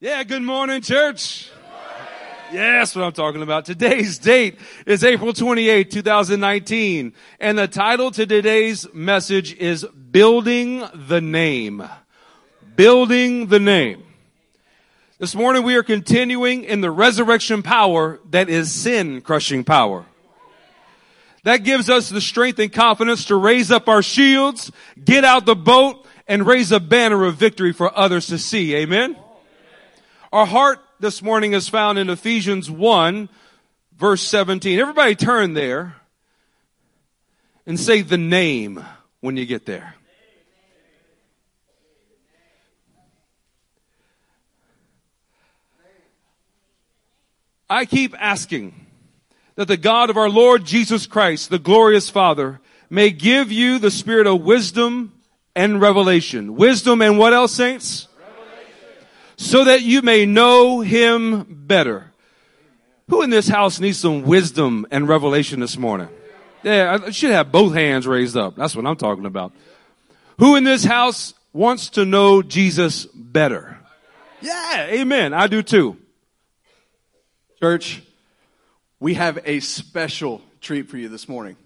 Yeah, good morning, church. Yeah, that's what I'm talking about. Today's date is April 28, 2019. And the title to today's message is Building the Name. Building the Name. This morning we are continuing in the resurrection power that is sin crushing power. That gives us the strength and confidence to raise up our shields, get out the boat, and raise a banner of victory for others to see. Amen. Our heart this morning is found in Ephesians 1 verse 17. Everybody turn there and say the name when you get there. I keep asking that the God of our Lord Jesus Christ, the glorious Father, may give you the spirit of wisdom and revelation. Wisdom and what else, saints? So that you may know him better. Who in this house needs some wisdom and revelation this morning? Yeah, I should have both hands raised up. That's what I'm talking about. Who in this house wants to know Jesus better? Yeah, amen. I do too. Church, we have a special treat for you this morning.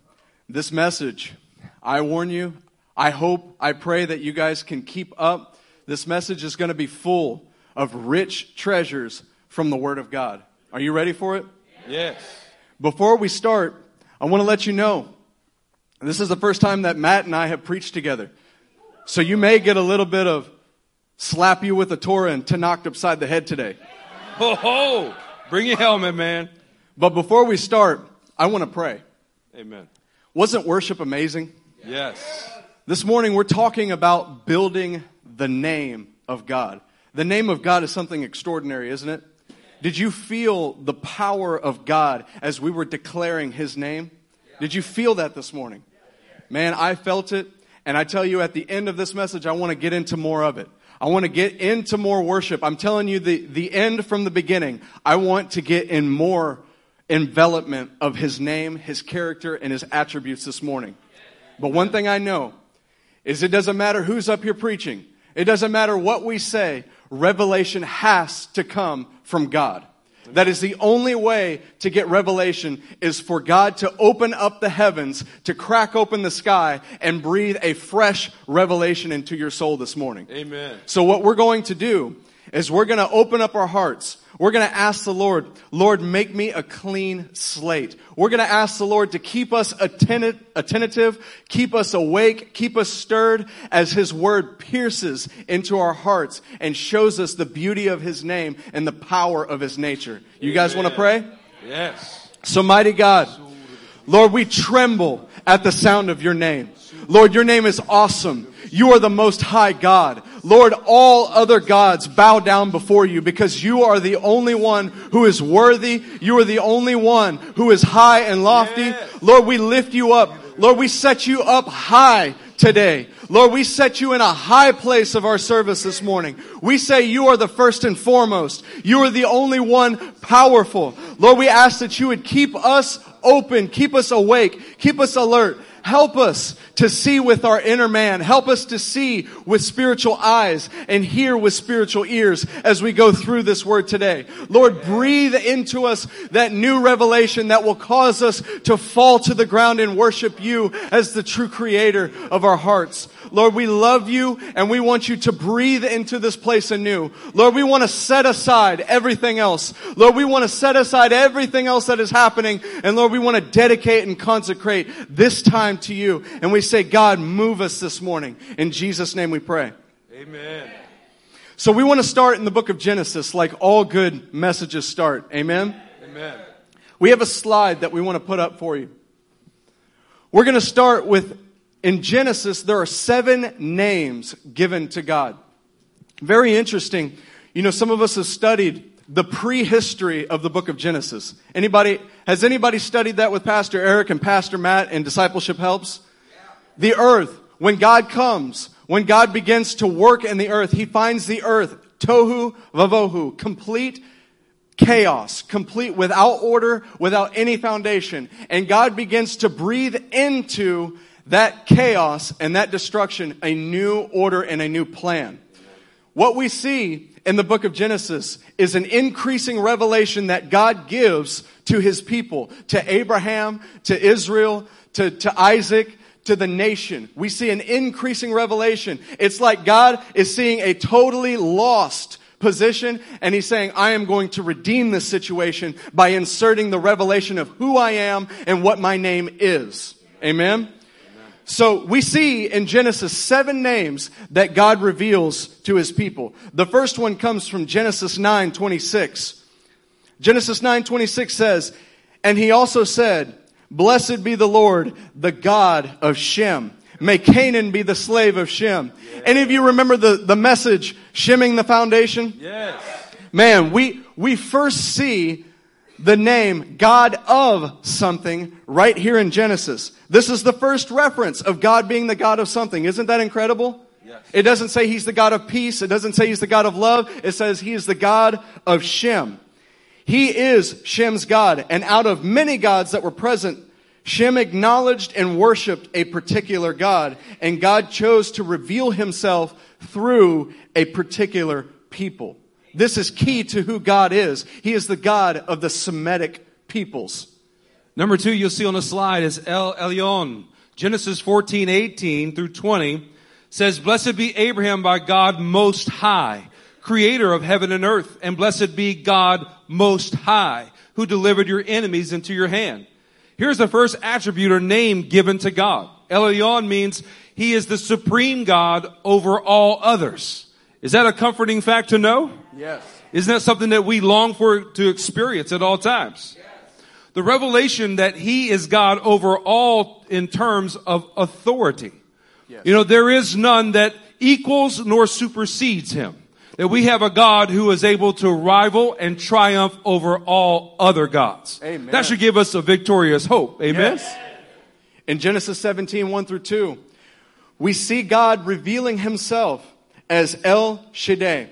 This message, I warn you, I hope, I pray that you guys can keep up. This message is going to be full of rich treasures from the Word of God. Are you ready for it? Yes. Before we start, I want to let you know this is the first time that Matt and I have preached together. So you may get a little bit of slap you with a Torah and to knocked upside the head today. Ho ho! Bring your helmet, man. But before we start, I want to pray. Amen. Wasn't worship amazing? Yes. This morning we're talking about building the name of God. The name of God is something extraordinary, isn't it? Did you feel the power of God as we were declaring His name? Did you feel that this morning? Man, I felt it. And I tell you, at the end of this message, I want to get into more of it. I want to get into more worship. I'm telling you the, the end from the beginning. I want to get in more envelopment of His name, His character, and His attributes this morning. But one thing I know is it doesn't matter who's up here preaching. It doesn't matter what we say revelation has to come from God. That is the only way to get revelation is for God to open up the heavens, to crack open the sky and breathe a fresh revelation into your soul this morning. Amen. So what we're going to do is we're going to open up our hearts. We're going to ask the Lord, Lord, make me a clean slate. We're going to ask the Lord to keep us attentive, keep us awake, keep us stirred as His Word pierces into our hearts and shows us the beauty of His name and the power of His nature. You guys want to pray? Yes. So mighty God, Lord, we tremble at the sound of your name. Lord, your name is awesome. You are the most high God. Lord, all other gods bow down before you because you are the only one who is worthy. You are the only one who is high and lofty. Lord, we lift you up. Lord, we set you up high today. Lord, we set you in a high place of our service this morning. We say you are the first and foremost. You are the only one powerful. Lord, we ask that you would keep us open, keep us awake, keep us alert. Help us to see with our inner man. Help us to see with spiritual eyes and hear with spiritual ears as we go through this word today. Lord, breathe into us that new revelation that will cause us to fall to the ground and worship you as the true creator of our hearts. Lord, we love you and we want you to breathe into this place anew. Lord, we want to set aside everything else. Lord, we want to set aside everything else that is happening. And Lord, we want to dedicate and consecrate this time to you. And we say, God, move us this morning. In Jesus' name we pray. Amen. So we want to start in the book of Genesis like all good messages start. Amen. Amen. We have a slide that we want to put up for you. We're going to start with in Genesis, there are seven names given to God. Very interesting. You know, some of us have studied the prehistory of the book of Genesis. Anybody, has anybody studied that with Pastor Eric and Pastor Matt in Discipleship Helps? The earth, when God comes, when God begins to work in the earth, He finds the earth, tohu vavohu, complete chaos, complete without order, without any foundation. And God begins to breathe into that chaos and that destruction a new order and a new plan. What we see in the book of Genesis is an increasing revelation that God gives to his people, to Abraham, to Israel, to, to Isaac, to the nation. We see an increasing revelation. It's like God is seeing a totally lost position and he's saying, I am going to redeem this situation by inserting the revelation of who I am and what my name is. Amen? So we see in Genesis seven names that God reveals to his people. The first one comes from Genesis 9, 26. Genesis 9, 26 says, And he also said, Blessed be the Lord, the God of Shem. May Canaan be the slave of Shem. Any of you remember the, the message, Shemming the Foundation? Yes. Man, we, we first see the name God of something right here in Genesis. This is the first reference of God being the God of something. Isn't that incredible? Yes. It doesn't say he's the God of peace. It doesn't say he's the God of love. It says he is the God of Shem. He is Shem's God. And out of many gods that were present, Shem acknowledged and worshiped a particular God. And God chose to reveal himself through a particular people. This is key to who God is. He is the God of the Semitic peoples. Number two, you'll see on the slide is El Elyon. Genesis 14, 18 through 20 says, Blessed be Abraham by God most high, creator of heaven and earth, and blessed be God most high, who delivered your enemies into your hand. Here's the first attribute or name given to God. El Elyon means he is the supreme God over all others. Is that a comforting fact to know? Yes. Isn't that something that we long for to experience at all times? Yes. The revelation that He is God over all in terms of authority. Yes. You know, there is none that equals nor supersedes Him. That we have a God who is able to rival and triumph over all other gods. Amen. That should give us a victorious hope. Amen. Yes. In Genesis 17, 1 through 2, we see God revealing Himself as El Shaddai.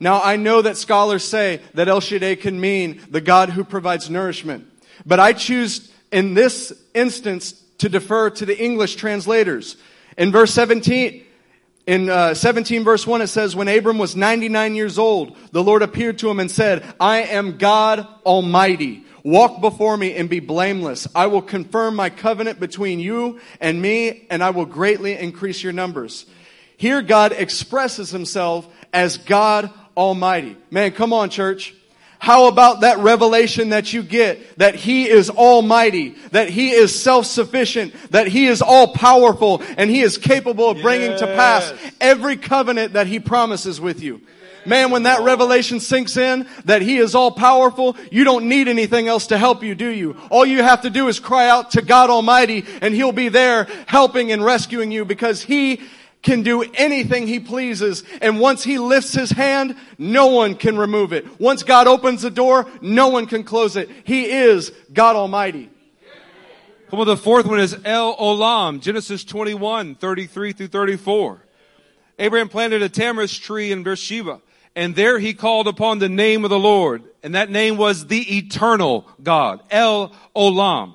Now I know that scholars say that El Shaddai can mean the God who provides nourishment. But I choose in this instance to defer to the English translators. In verse 17, in uh, 17 verse 1 it says, When Abram was 99 years old, the Lord appeared to him and said, I am God Almighty. Walk before me and be blameless. I will confirm my covenant between you and me, and I will greatly increase your numbers. Here God expresses himself as God Almighty. Man, come on, church. How about that revelation that you get that He is Almighty, that He is self-sufficient, that He is all-powerful, and He is capable of bringing yes. to pass every covenant that He promises with you. Man, when that revelation sinks in that He is all powerful, you don't need anything else to help you, do you? All you have to do is cry out to God Almighty and He'll be there helping and rescuing you because He can do anything he pleases. And once he lifts his hand, no one can remove it. Once God opens the door, no one can close it. He is God Almighty. Come the fourth one is El Olam, Genesis 21, 33 through 34. Abraham planted a tamarisk tree in Beersheba, and there he called upon the name of the Lord, and that name was the eternal God, El Olam.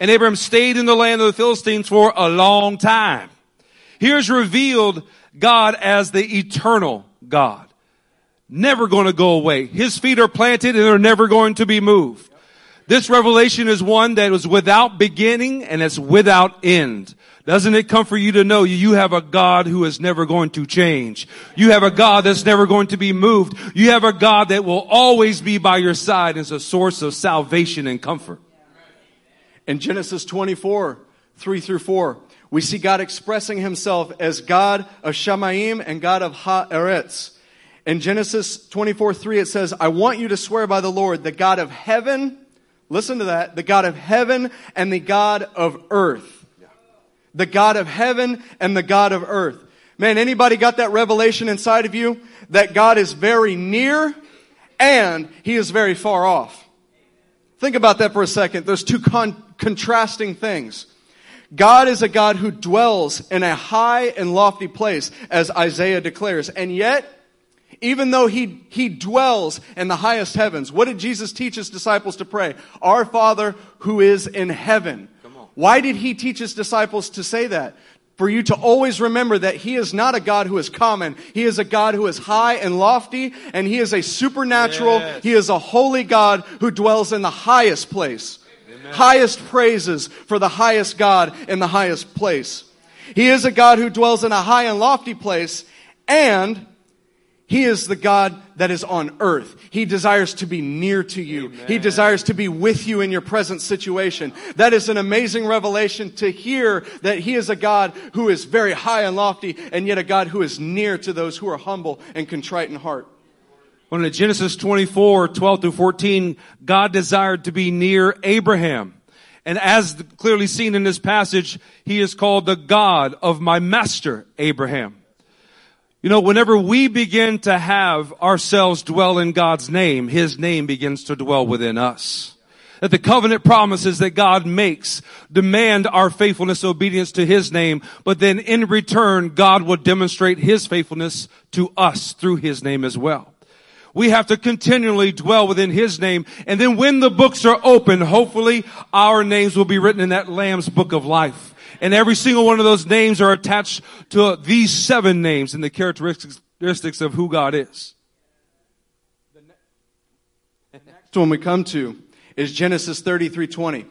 And Abraham stayed in the land of the Philistines for a long time. Here's revealed God as the eternal God. Never going to go away. His feet are planted and they're never going to be moved. This revelation is one that was without beginning and it's without end. Doesn't it comfort you to know you have a God who is never going to change? You have a God that's never going to be moved. You have a God that will always be by your side as a source of salvation and comfort. In Genesis 24, 3 through 4, we see God expressing himself as God of Shamaim and God of Haaretz. In Genesis 24, 3, it says, I want you to swear by the Lord, the God of heaven, listen to that, the God of heaven and the God of earth. The God of heaven and the God of earth. Man, anybody got that revelation inside of you? That God is very near and He is very far off. Think about that for a second. Those two con- contrasting things. God is a God who dwells in a high and lofty place, as Isaiah declares. And yet, even though he, he dwells in the highest heavens, what did Jesus teach his disciples to pray? Our Father who is in heaven. Why did he teach his disciples to say that? for you to always remember that He is not a God who is common. He is a God who is high and lofty, and He is a supernatural, Yes. He is a holy God who dwells in the highest place. Highest praises for the highest God in the highest place. He is a God who dwells in a high and lofty place, and he is the God that is on earth. He desires to be near to you. He desires to be with you in your present situation. That is an amazing revelation to hear that He is a God who is very high and lofty and yet a God who is near to those who are humble and contrite in heart. When in Genesis 24, 12 through 14, God desired to be near Abraham. And as clearly seen in this passage, he is called the God of my master, Abraham. You know, whenever we begin to have ourselves dwell in God's name, His name begins to dwell within us. That the covenant promises that God makes demand our faithfulness, obedience to His name, but then in return, God will demonstrate His faithfulness to us through His name as well. We have to continually dwell within His name. And then when the books are open, hopefully our names will be written in that Lamb's book of life. And every single one of those names are attached to these seven names and the characteristics of who God is. Next one we come to is Genesis 33:20.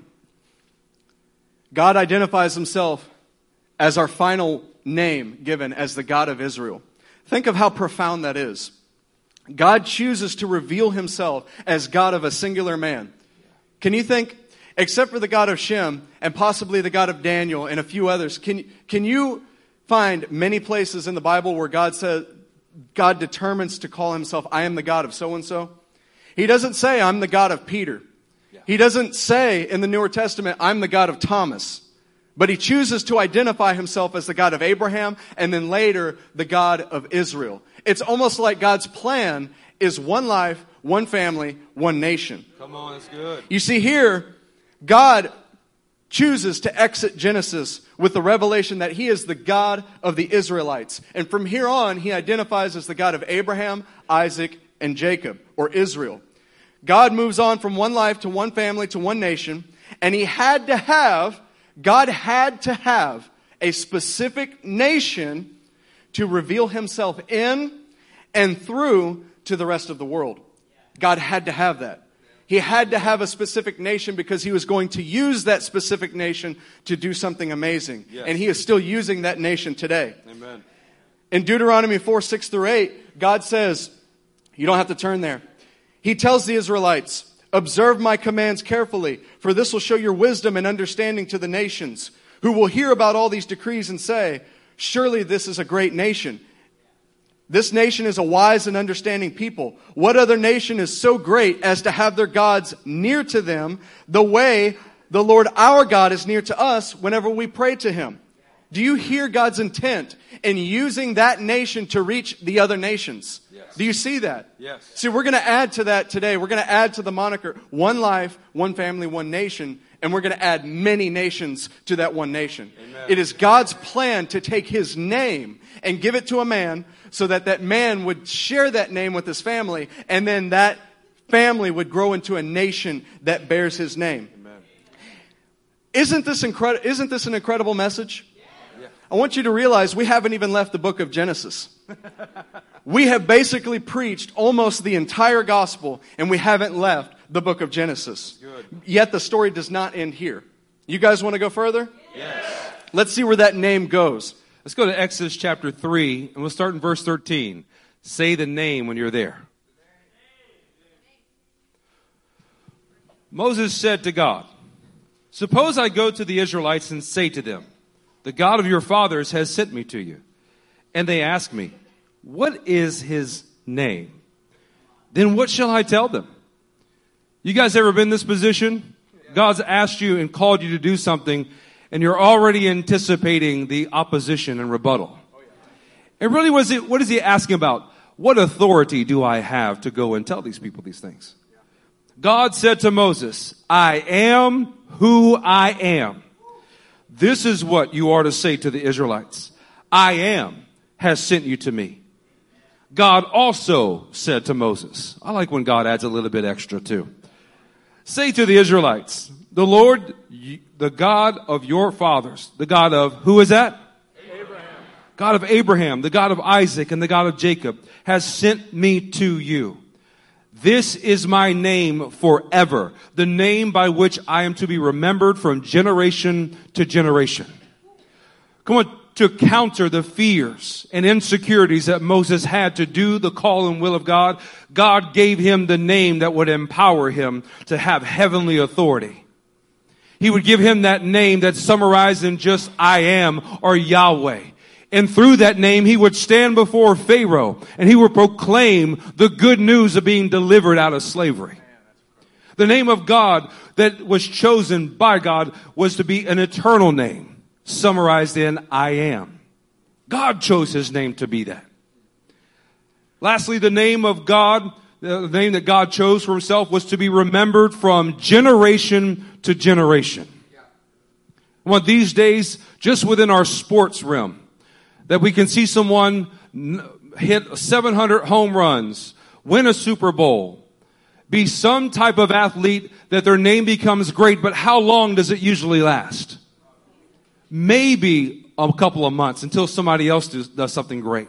God identifies himself as our final name given as the God of Israel. Think of how profound that is. God chooses to reveal himself as God of a singular man. Can you think, except for the God of Shem and possibly the God of Daniel and a few others, can, can you find many places in the Bible where God says, God determines to call himself, I am the God of so and so? He doesn't say, I'm the God of Peter. He doesn't say in the Newer Testament, I'm the God of Thomas. But he chooses to identify himself as the God of Abraham and then later the God of Israel. It's almost like God's plan is one life, one family, one nation. Come on, that's good. You see here, God chooses to exit Genesis with the revelation that he is the God of the Israelites. And from here on, he identifies as the God of Abraham, Isaac, and Jacob, or Israel. God moves on from one life to one family to one nation, and he had to have, God had to have a specific nation to reveal himself in and through to the rest of the world. God had to have that. He had to have a specific nation because he was going to use that specific nation to do something amazing. Yes. And he is still using that nation today. Amen. In Deuteronomy 4, 6 through 8, God says, you don't have to turn there. He tells the Israelites, observe my commands carefully, for this will show your wisdom and understanding to the nations, who will hear about all these decrees and say, surely this is a great nation. This nation is a wise and understanding people. What other nation is so great as to have their gods near to them the way the Lord our God is near to us whenever we pray to him? Do you hear God's intent in using that nation to reach the other nations? Yes. Do you see that? Yes. See, we're going to add to that today. We're going to add to the moniker one life, one family, one nation, and we're going to add many nations to that one nation. Amen. It is God's plan to take his name and give it to a man so that that man would share that name with his family and then that family would grow into a nation that bears his name. Amen. Isn't this incredible? Isn't this an incredible message? I want you to realize we haven't even left the book of Genesis. we have basically preached almost the entire gospel and we haven't left the book of Genesis. Yet the story does not end here. You guys want to go further? Yes. Let's see where that name goes. Let's go to Exodus chapter 3, and we'll start in verse 13. Say the name when you're there. Moses said to God, Suppose I go to the Israelites and say to them, The God of your fathers has sent me to you. And they ask me, What is his name? Then what shall I tell them? You guys ever been in this position? God's asked you and called you to do something, and you're already anticipating the opposition and rebuttal. And really, what is, it, what is he asking about? What authority do I have to go and tell these people these things? God said to Moses, I am who I am. This is what you are to say to the Israelites. I am has sent you to me. God also said to Moses, I like when God adds a little bit extra too. Say to the Israelites, the Lord, the God of your fathers, the God of, who is that? God of Abraham, the God of Isaac, and the God of Jacob, has sent me to you. This is my name forever, the name by which I am to be remembered from generation to generation. Come on, to counter the fears and insecurities that Moses had to do the call and will of God, God gave him the name that would empower him to have heavenly authority. He would give him that name that's summarized in just I am or Yahweh. And through that name, he would stand before Pharaoh and he would proclaim the good news of being delivered out of slavery. The name of God that was chosen by God was to be an eternal name, summarized in I am. God chose his name to be that. Lastly, the name of God, the name that God chose for himself was to be remembered from generation to generation. Well, these days, just within our sports realm, that we can see someone hit 700 home runs, win a Super Bowl, be some type of athlete that their name becomes great, but how long does it usually last? Maybe a couple of months until somebody else does, does something great.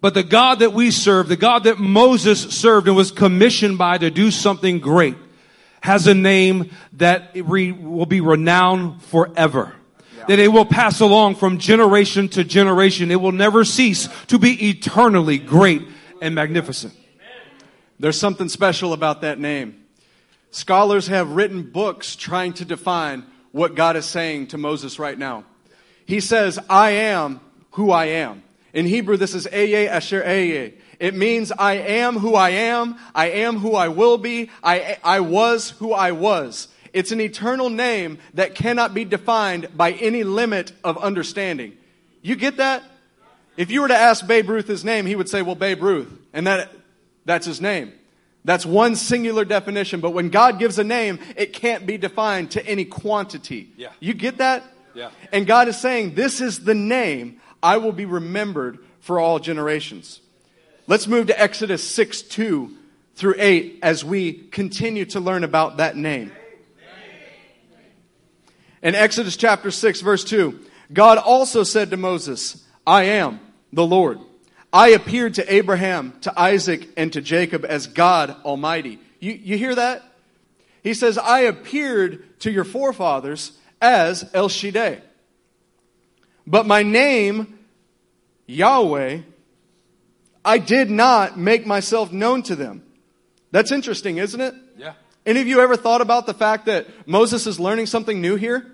But the God that we serve, the God that Moses served and was commissioned by to do something great, has a name that will be renowned forever that it will pass along from generation to generation. It will never cease to be eternally great and magnificent. There's something special about that name. Scholars have written books trying to define what God is saying to Moses right now. He says, I am who I am. In Hebrew, this is Ehyeh Asher Ehyeh. It means I am who I am. I am who I will be. I, I was who I was. It's an eternal name that cannot be defined by any limit of understanding. You get that? If you were to ask Babe Ruth his name, he would say, well, Babe Ruth. And that, that's his name. That's one singular definition. But when God gives a name, it can't be defined to any quantity. Yeah. You get that? Yeah. And God is saying, this is the name I will be remembered for all generations. Let's move to Exodus 6 2 through 8 as we continue to learn about that name. In Exodus chapter 6 verse 2, God also said to Moses, I am the Lord. I appeared to Abraham, to Isaac, and to Jacob as God Almighty. You, you hear that? He says, I appeared to your forefathers as El Shaddai. But my name, Yahweh, I did not make myself known to them. That's interesting, isn't it? Yeah. Any of you ever thought about the fact that Moses is learning something new here?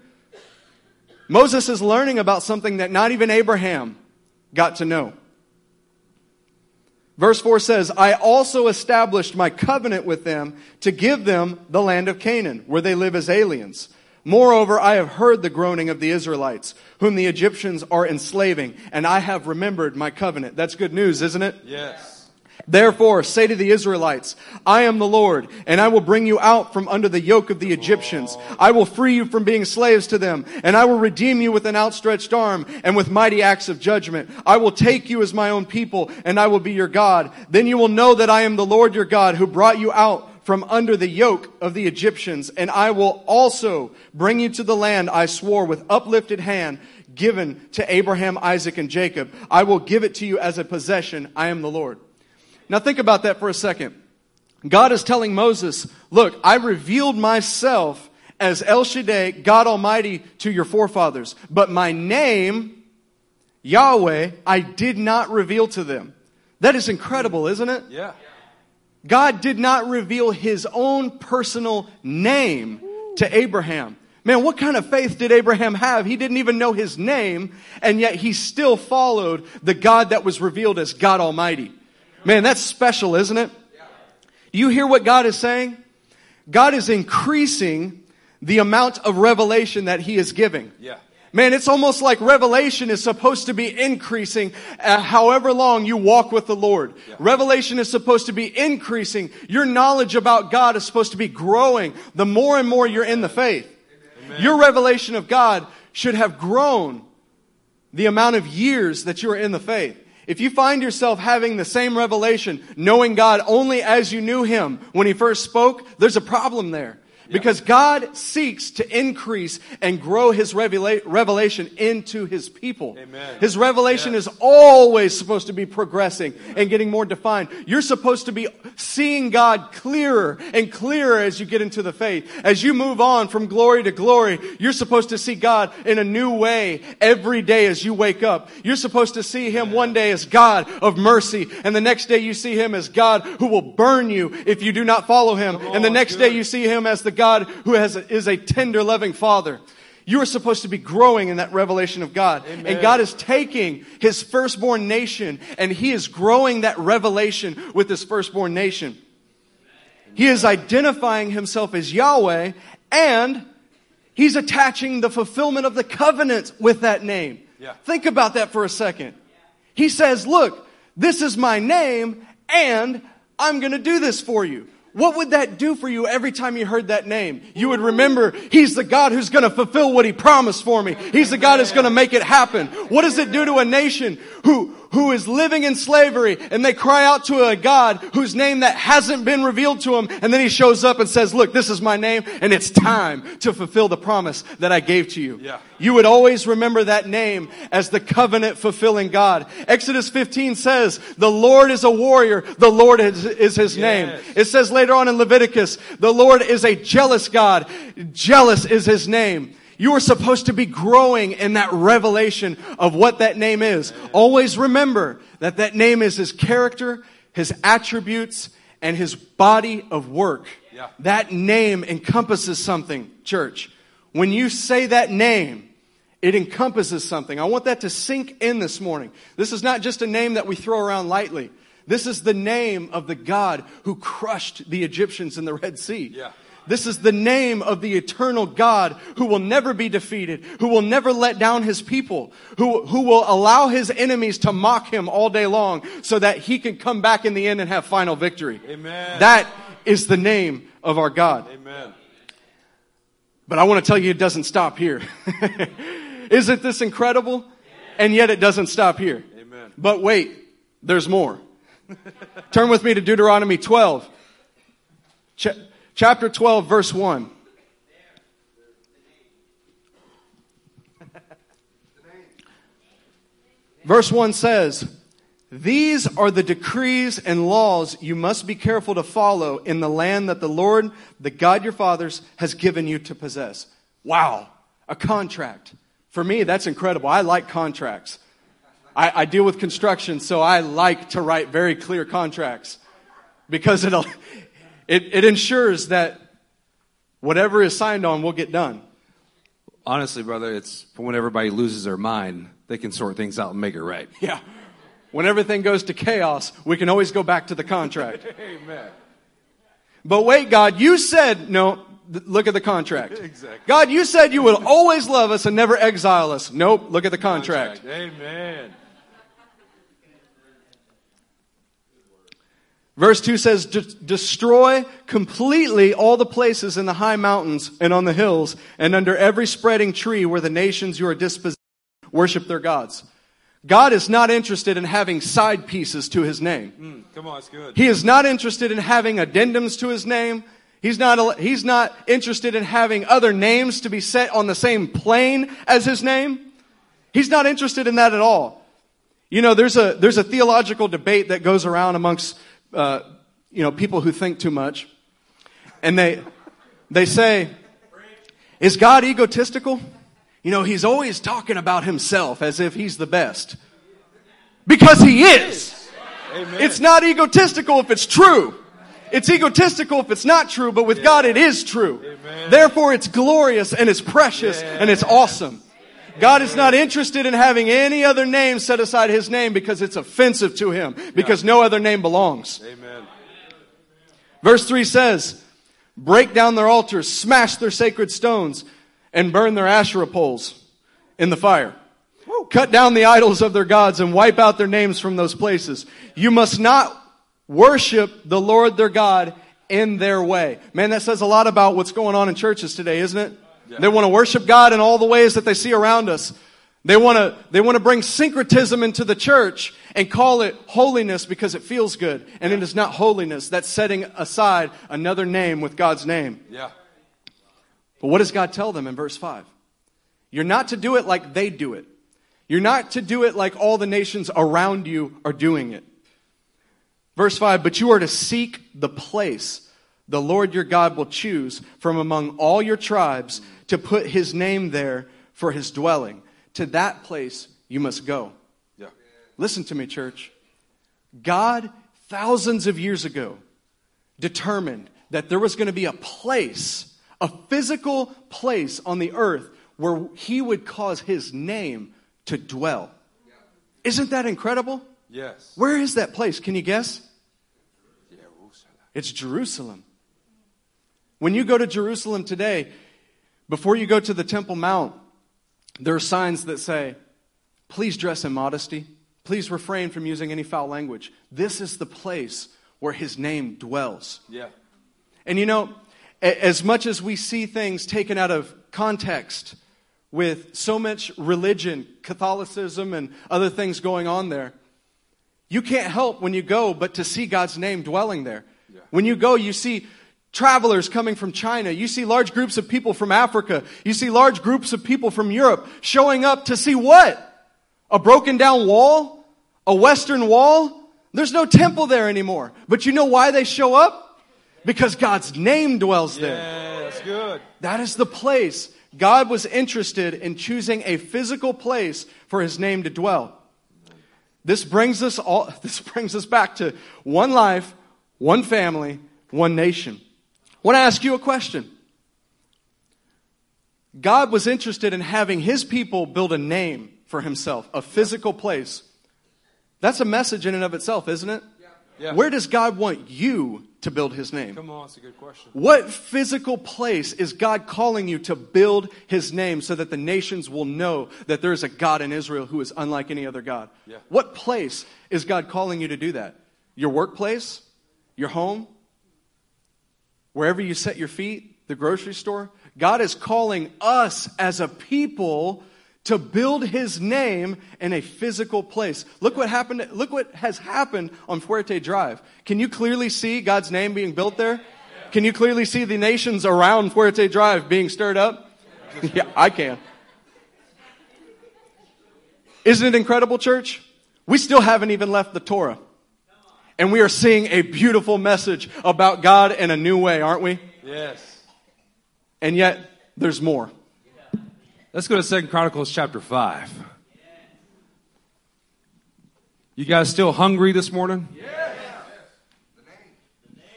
Moses is learning about something that not even Abraham got to know. Verse 4 says, I also established my covenant with them to give them the land of Canaan, where they live as aliens. Moreover, I have heard the groaning of the Israelites, whom the Egyptians are enslaving, and I have remembered my covenant. That's good news, isn't it? Yes. Therefore, say to the Israelites, I am the Lord, and I will bring you out from under the yoke of the Egyptians. I will free you from being slaves to them, and I will redeem you with an outstretched arm and with mighty acts of judgment. I will take you as my own people, and I will be your God. Then you will know that I am the Lord your God who brought you out from under the yoke of the Egyptians, and I will also bring you to the land I swore with uplifted hand given to Abraham, Isaac, and Jacob. I will give it to you as a possession. I am the Lord. Now think about that for a second. God is telling Moses, look, I revealed myself as El Shaddai, God Almighty, to your forefathers, but my name, Yahweh, I did not reveal to them. That is incredible, isn't it? Yeah. God did not reveal his own personal name to Abraham. Man, what kind of faith did Abraham have? He didn't even know his name, and yet he still followed the God that was revealed as God Almighty. Man, that's special, isn't it? Do you hear what God is saying? God is increasing the amount of revelation that He is giving. Yeah. Man, it's almost like revelation is supposed to be increasing uh, however long you walk with the Lord. Yeah. Revelation is supposed to be increasing. Your knowledge about God is supposed to be growing the more and more you're in the faith. Amen. Your revelation of God should have grown the amount of years that you're in the faith. If you find yourself having the same revelation, knowing God only as you knew Him when He first spoke, there's a problem there. Because God seeks to increase and grow His revela- revelation into His people. Amen. His revelation Yes. is always supposed to be progressing and getting more defined. You're supposed to be seeing God clearer and clearer as you get into the faith. As you move on from glory to glory, you're supposed to see God in a new way every day as you wake up. You're supposed to see Him one day as God of mercy, and the next day you see Him as God who will burn you if you do not follow Him. Come And the on, next day you see Him as the God who has a, is a tender, loving Father. You are supposed to be growing in that revelation of God. Amen. And God is taking His firstborn nation and He is growing that revelation with His firstborn nation. He is identifying Himself as Yahweh and He's attaching the fulfillment of the covenant with that name. Yeah. Think about that for a second. He says, look, this is my name and I'm going to do this for you. What would that do for you every time you heard that name? You would remember, He's the God who's going to fulfill what He promised for me. He's the God who's going to make it happen. What does it do to a nation who, who is living in slavery and they cry out to a God whose name that hasn't been revealed to them and then He shows up and says, look, this is my name and it's time to fulfill the promise that I gave to you. Yeah. You would always remember that name as the covenant fulfilling God. Exodus 15 says, the Lord is a warrior, the Lord is, is his name. It says later on in Leviticus, the Lord is a jealous God. Jealous is his name. You are supposed to be growing in that revelation of what that name is. Always remember that that name is his character, his attributes, and his body of work. Yeah. That name encompasses something, church. When you say that name, it encompasses something. I want that to sink in this morning. This is not just a name that we throw around lightly. This is the name of the God who crushed the Egyptians in the Red Sea. Yeah. This is the name of the eternal God who will never be defeated, who will never let down his people, who, who will allow his enemies to mock him all day long so that he can come back in the end and have final victory. Amen. That is the name of our God. Amen. But I want to tell you it doesn't stop here. Isn't this incredible? And yet it doesn't stop here. Amen. But wait, there's more. Turn with me to Deuteronomy 12. Ch- chapter 12, verse 1. Verse 1 says, These are the decrees and laws you must be careful to follow in the land that the Lord, the God your fathers, has given you to possess. Wow, a contract. For me, that's incredible. I like contracts. I, I deal with construction, so I like to write very clear contracts because it'll, it, it ensures that whatever is signed on will get done. Honestly, brother, it's when everybody loses their mind, they can sort things out and make it right. Yeah. When everything goes to chaos, we can always go back to the contract. Amen. But wait, God, you said, no, th- look at the contract. Exactly. God, you said you would always love us and never exile us. Nope, look at the contract. Amen. Verse 2 says, "De- destroy completely all the places in the high mountains and on the hills and under every spreading tree where the nations you are dispossessed worship their gods. God is not interested in having side pieces to his name. Mm, come on, it's good. He is not interested in having addendums to his name. He's not, he's not interested in having other names to be set on the same plane as his name. He's not interested in that at all. You know, there's a, there's a theological debate that goes around amongst, uh, you know, people who think too much. And they, they say, is God egotistical? You know, he's always talking about himself as if he's the best. Because he is. Amen. It's not egotistical if it's true. It's egotistical if it's not true, but with God it is true. Amen. Therefore it's glorious and it's precious and it's awesome. God is not interested in having any other name set aside his name because it's offensive to him, because no other name belongs. Amen. Verse 3 says, break down their altars, smash their sacred stones, and burn their Asherah poles in the fire. Cut down the idols of their gods and wipe out their names from those places. You must not worship the Lord their God in their way. Man, that says a lot about what's going on in churches today, isn't it? They want to worship God in all the ways that they see around us. They want to, they want to bring syncretism into the church and call it holiness because it feels good. And it is not holiness. That's setting aside another name with God's name. Yeah. But what does God tell them in verse 5? You're not to do it like they do it. You're not to do it like all the nations around you are doing it. Verse 5 But you are to seek the place the Lord your God will choose from among all your tribes to put his name there for his dwelling. To that place you must go. Yeah. Listen to me, church. God, thousands of years ago, determined that there was going to be a place, a physical place on the earth where he would cause his name to dwell. Isn't that incredible? Yes. Where is that place? Can you guess? Jerusalem. It's Jerusalem. When you go to Jerusalem today, before you go to the Temple Mount, there are signs that say, please dress in modesty. Please refrain from using any foul language. This is the place where his name dwells. Yeah. And you know, as much as we see things taken out of context with so much religion, Catholicism, and other things going on there, you can't help when you go but to see God's name dwelling there. Yeah. When you go, you see travelers coming from China. You see large groups of people from Africa. You see large groups of people from Europe showing up to see what? A broken down wall? A western wall? There's no temple there anymore. But you know why they show up? Because God's name dwells there. Yeah, that's good. That is the place. God was interested in choosing a physical place for his name to dwell. This brings us all this brings us back to one life, one family, one nation. I want to ask you a question. God was interested in having his people build a name for himself, a physical place. That's a message in and of itself, isn't it? Yeah. Where does God want you to build his name? Come on, it's a good question. What physical place is God calling you to build his name so that the nations will know that there is a God in Israel who is unlike any other God? Yeah. What place is God calling you to do that? Your workplace? Your home? Wherever you set your feet? The grocery store? God is calling us as a people to build his name in a physical place. Look what happened, look what has happened on Fuerte Drive. Can you clearly see God's name being built there? Can you clearly see the nations around Fuerte Drive being stirred up? yeah, I can. Isn't it incredible, church? We still haven't even left the Torah. And we are seeing a beautiful message about God in a new way, aren't we? Yes. And yet, there's more. Let's go to Second Chronicles chapter five. You guys still hungry this morning?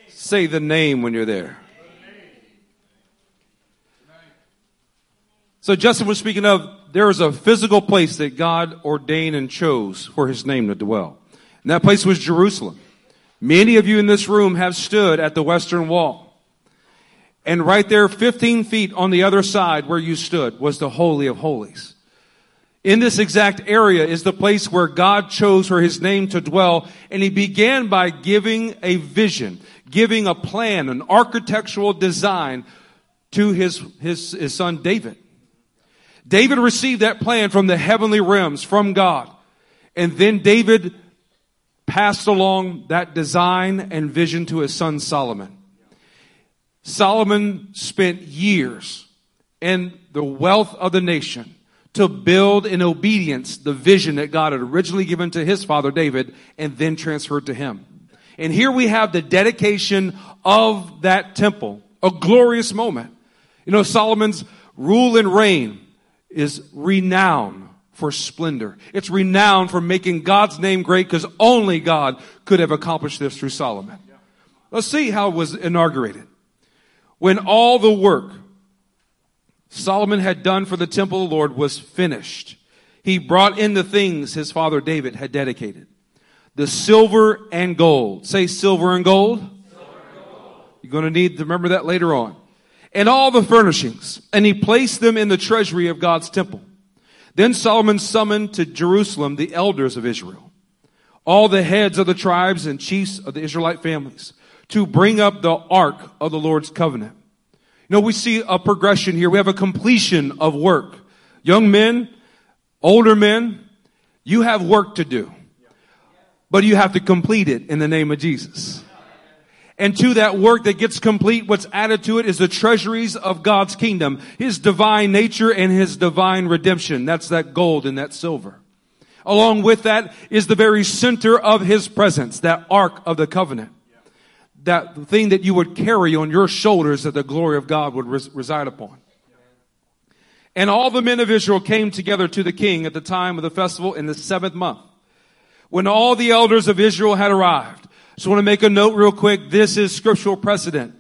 Say the name when you're there. So Justin was speaking of there is a physical place that God ordained and chose for his name to dwell. And that place was Jerusalem. Many of you in this room have stood at the western wall. And right there, 15 feet on the other side where you stood was the Holy of Holies. In this exact area is the place where God chose for his name to dwell. And he began by giving a vision, giving a plan, an architectural design to his, his, his son David. David received that plan from the heavenly realms, from God. And then David passed along that design and vision to his son Solomon. Solomon spent years in the wealth of the nation to build in obedience the vision that God had originally given to his father David and then transferred to him. And here we have the dedication of that temple, a glorious moment. You know, Solomon's rule and reign is renowned for splendor. It's renowned for making God's name great because only God could have accomplished this through Solomon. Let's see how it was inaugurated. When all the work Solomon had done for the temple of the Lord was finished, he brought in the things his father David had dedicated. The silver and gold. Say silver and gold. You're going to need to remember that later on. And all the furnishings. And he placed them in the treasury of God's temple. Then Solomon summoned to Jerusalem the elders of Israel, all the heads of the tribes and chiefs of the Israelite families, to bring up the ark of the Lord's covenant. You know, we see a progression here. We have a completion of work. Young men, older men, you have work to do. But you have to complete it in the name of Jesus. And to that work that gets complete, what's added to it is the treasuries of God's kingdom, His divine nature and His divine redemption. That's that gold and that silver. Along with that is the very center of His presence, that ark of the covenant. That thing that you would carry on your shoulders that the glory of God would res- reside upon. And all the men of Israel came together to the king at the time of the festival in the seventh month. When all the elders of Israel had arrived, just want to make a note real quick. This is scriptural precedent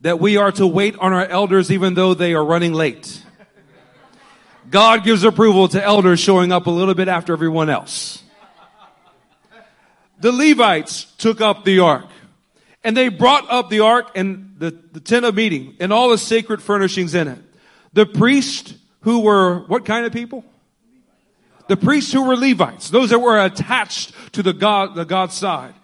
that we are to wait on our elders even though they are running late. God gives approval to elders showing up a little bit after everyone else. The Levites took up the ark and they brought up the ark and the, the tent of meeting and all the sacred furnishings in it. The priests who were what kind of people? The priests who were Levites, those that were attached to the God, the God's side,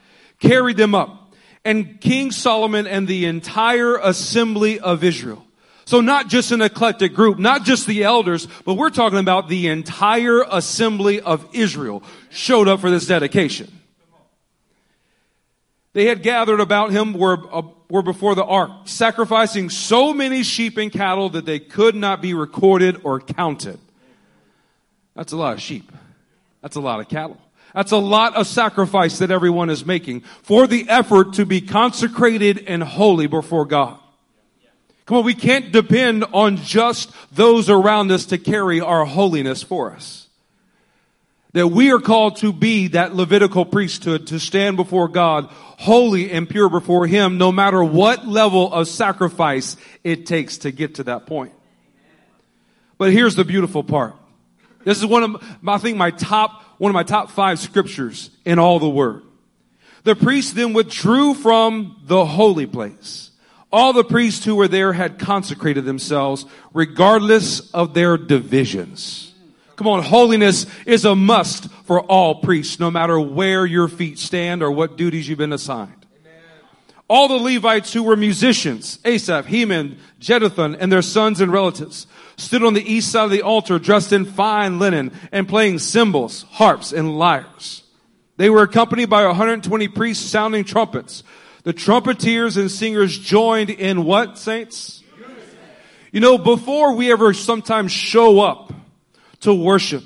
carried them up. And King Solomon and the entire assembly of Israel. So not just an eclectic group, not just the elders, but we're talking about the entire assembly of Israel showed up for this dedication. They had gathered about him were, uh, were before the ark, sacrificing so many sheep and cattle that they could not be recorded or counted. That's a lot of sheep. That's a lot of cattle. That's a lot of sacrifice that everyone is making for the effort to be consecrated and holy before God. Come on, we can't depend on just those around us to carry our holiness for us. That we are called to be that Levitical priesthood to stand before God holy and pure before Him no matter what level of sacrifice it takes to get to that point. But here's the beautiful part. This is one of, I think my top, one of my top five scriptures in all the word. The priests then withdrew from the holy place. All the priests who were there had consecrated themselves regardless of their divisions. Come on, holiness is a must for all priests, no matter where your feet stand or what duties you've been assigned. All the Levites who were musicians, Asaph, Heman, Jeduthun, and their sons and relatives, stood on the east side of the altar dressed in fine linen and playing cymbals, harps, and lyres. They were accompanied by 120 priests sounding trumpets. The trumpeters and singers joined in what, saints? You know, before we ever sometimes show up to worship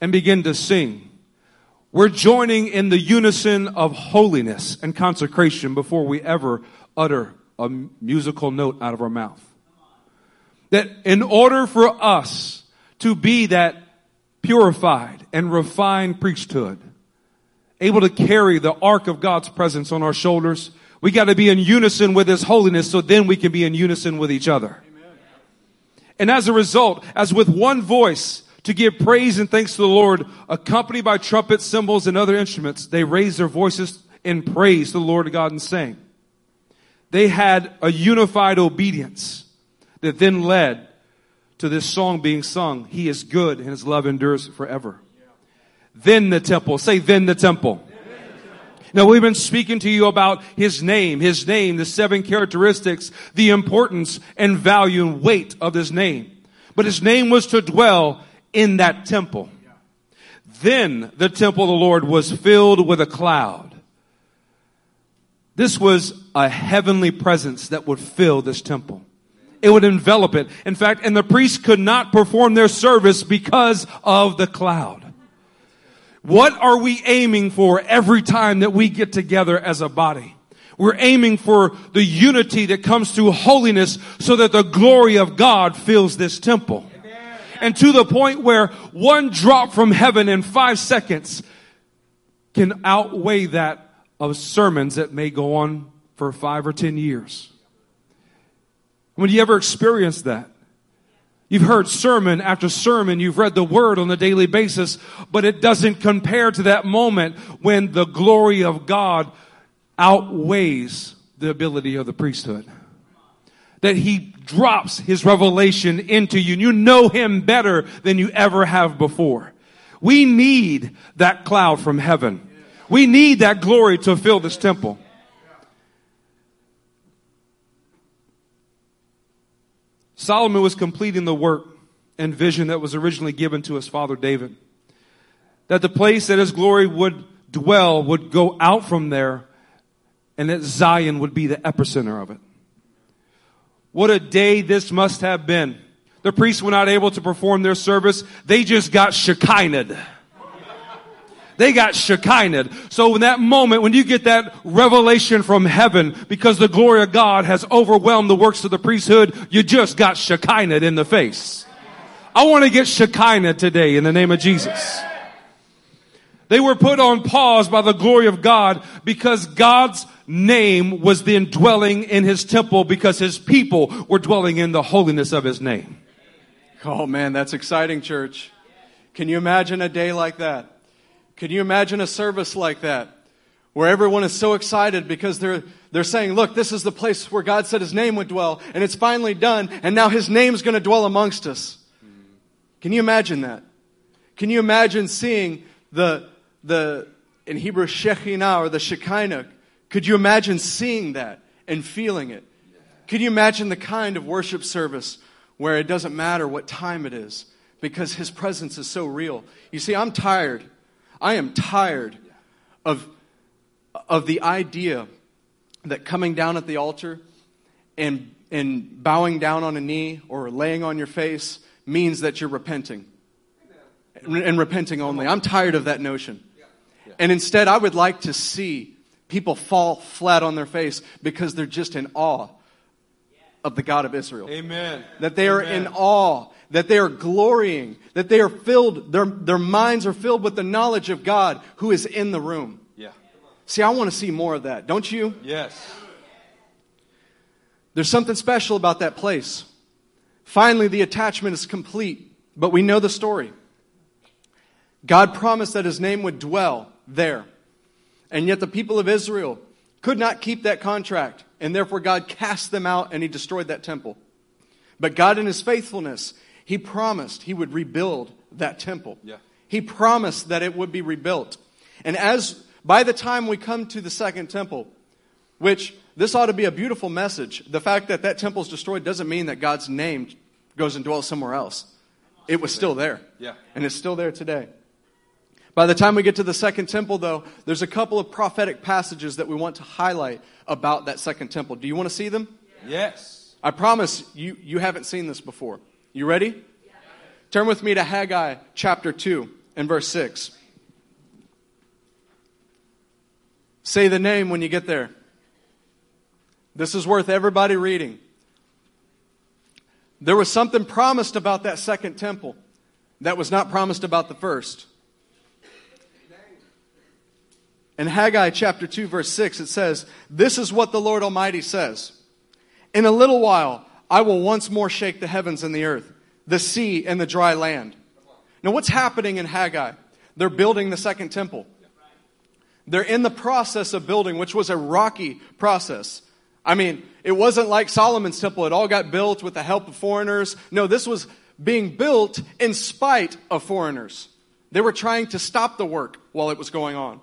and begin to sing, we're joining in the unison of holiness and consecration before we ever utter a musical note out of our mouth. That in order for us to be that purified and refined priesthood, able to carry the ark of God's presence on our shoulders, we got to be in unison with His holiness so then we can be in unison with each other. Amen. And as a result, as with one voice, to give praise and thanks to the Lord, accompanied by trumpets, cymbals, and other instruments, they raised their voices in praise to the Lord God and sang. They had a unified obedience that then led to this song being sung. He is good and his love endures forever. Then the temple. Say, then the temple. Now we've been speaking to you about His name, His name, the seven characteristics, the importance and value and weight of His name. But His name was to dwell in that temple. Then the temple of the Lord was filled with a cloud. This was a heavenly presence that would fill this temple it would envelop it. In fact, and the priests could not perform their service because of the cloud. What are we aiming for every time that we get together as a body? We're aiming for the unity that comes through holiness so that the glory of God fills this temple. And to the point where one drop from heaven in five seconds can outweigh that of sermons that may go on for five or ten years. When you ever experienced that? You've heard sermon after sermon. You've read the word on a daily basis, but it doesn't compare to that moment when the glory of God outweighs the ability of the priesthood. That he drops his revelation into you and you know him better than you ever have before. We need that cloud from heaven. We need that glory to fill this temple. Solomon was completing the work and vision that was originally given to his father David. That the place that his glory would dwell would go out from there and that Zion would be the epicenter of it. What a day this must have been. The priests were not able to perform their service. They just got Shekinah. They got Shekinah. So in that moment, when you get that revelation from heaven, because the glory of God has overwhelmed the works of the priesthood, you just got Shekinah in the face. I want to get Shekinah today in the name of Jesus. They were put on pause by the glory of God because God's name was then dwelling in his temple because his people were dwelling in the holiness of his name. Oh man, that's exciting, church. Can you imagine a day like that? Can you imagine a service like that? Where everyone is so excited because they're, they're saying, look, this is the place where God said his name would dwell, and it's finally done, and now his name's gonna dwell amongst us. Can you imagine that? Can you imagine seeing the, the, in Hebrew, Shekinah or the Shekinah? Could you imagine seeing that and feeling it? Could you imagine the kind of worship service where it doesn't matter what time it is because his presence is so real? You see, I'm tired. I am tired of, of the idea that coming down at the altar and, and bowing down on a knee or laying on your face means that you're repenting. And repenting only. I'm tired of that notion. And instead, I would like to see people fall flat on their face because they're just in awe of the God of Israel. Amen. That they are Amen. in awe, that they are glorying, that they are filled, their, their minds are filled with the knowledge of God who is in the room. Yeah. See, I want to see more of that, don't you? Yes. There's something special about that place. Finally, the attachment is complete, but we know the story. God promised that his name would dwell there. And yet the people of Israel could not keep that contract, and therefore God cast them out and he destroyed that temple. But God, in his faithfulness, he promised he would rebuild that temple. Yeah. He promised that it would be rebuilt. And as by the time we come to the second temple, which this ought to be a beautiful message. The fact that that temple is destroyed doesn't mean that God's name goes and dwells somewhere else. It was still there. Yeah. And it's still there today. By the time we get to the second temple, though, there's a couple of prophetic passages that we want to highlight about that second temple. Do you want to see them? Yes. I promise you, you haven't seen this before. You ready? Turn with me to Haggai chapter 2 and verse 6. Say the name when you get there. This is worth everybody reading. There was something promised about that second temple that was not promised about the first. In Haggai chapter 2, verse 6, it says, This is what the Lord Almighty says In a little while, I will once more shake the heavens and the earth, the sea and the dry land. Now, what's happening in Haggai? They're building the second temple. They're in the process of building, which was a rocky process. I mean, it wasn't like Solomon's temple. It all got built with the help of foreigners. No, this was being built in spite of foreigners. They were trying to stop the work while it was going on.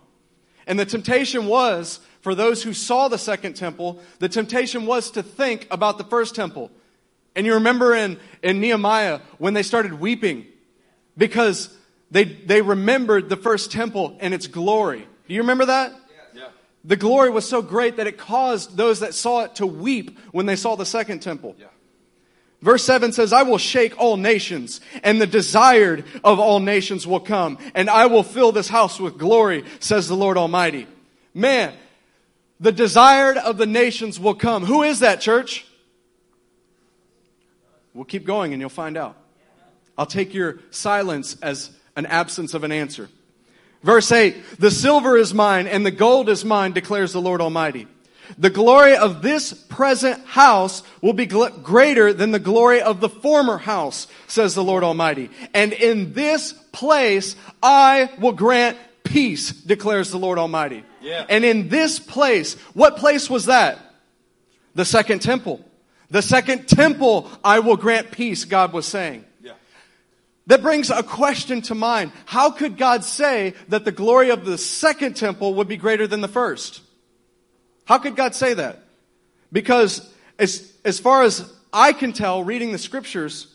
And the temptation was, for those who saw the second temple, the temptation was to think about the first temple. And you remember in, in Nehemiah when they started weeping because they, they remembered the first temple and its glory. Do you remember that? Yeah. The glory was so great that it caused those that saw it to weep when they saw the second temple. Yeah. Verse 7 says, I will shake all nations, and the desired of all nations will come, and I will fill this house with glory, says the Lord Almighty. Man, the desired of the nations will come. Who is that, church? We'll keep going and you'll find out. I'll take your silence as an absence of an answer. Verse 8, the silver is mine and the gold is mine, declares the Lord Almighty. The glory of this present house will be gl- greater than the glory of the former house, says the Lord Almighty. And in this place I will grant peace, declares the Lord Almighty. Yeah. And in this place, what place was that? The second temple. The second temple I will grant peace, God was saying. Yeah. That brings a question to mind. How could God say that the glory of the second temple would be greater than the first? How could God say that? Because as, as far as I can tell, reading the scriptures,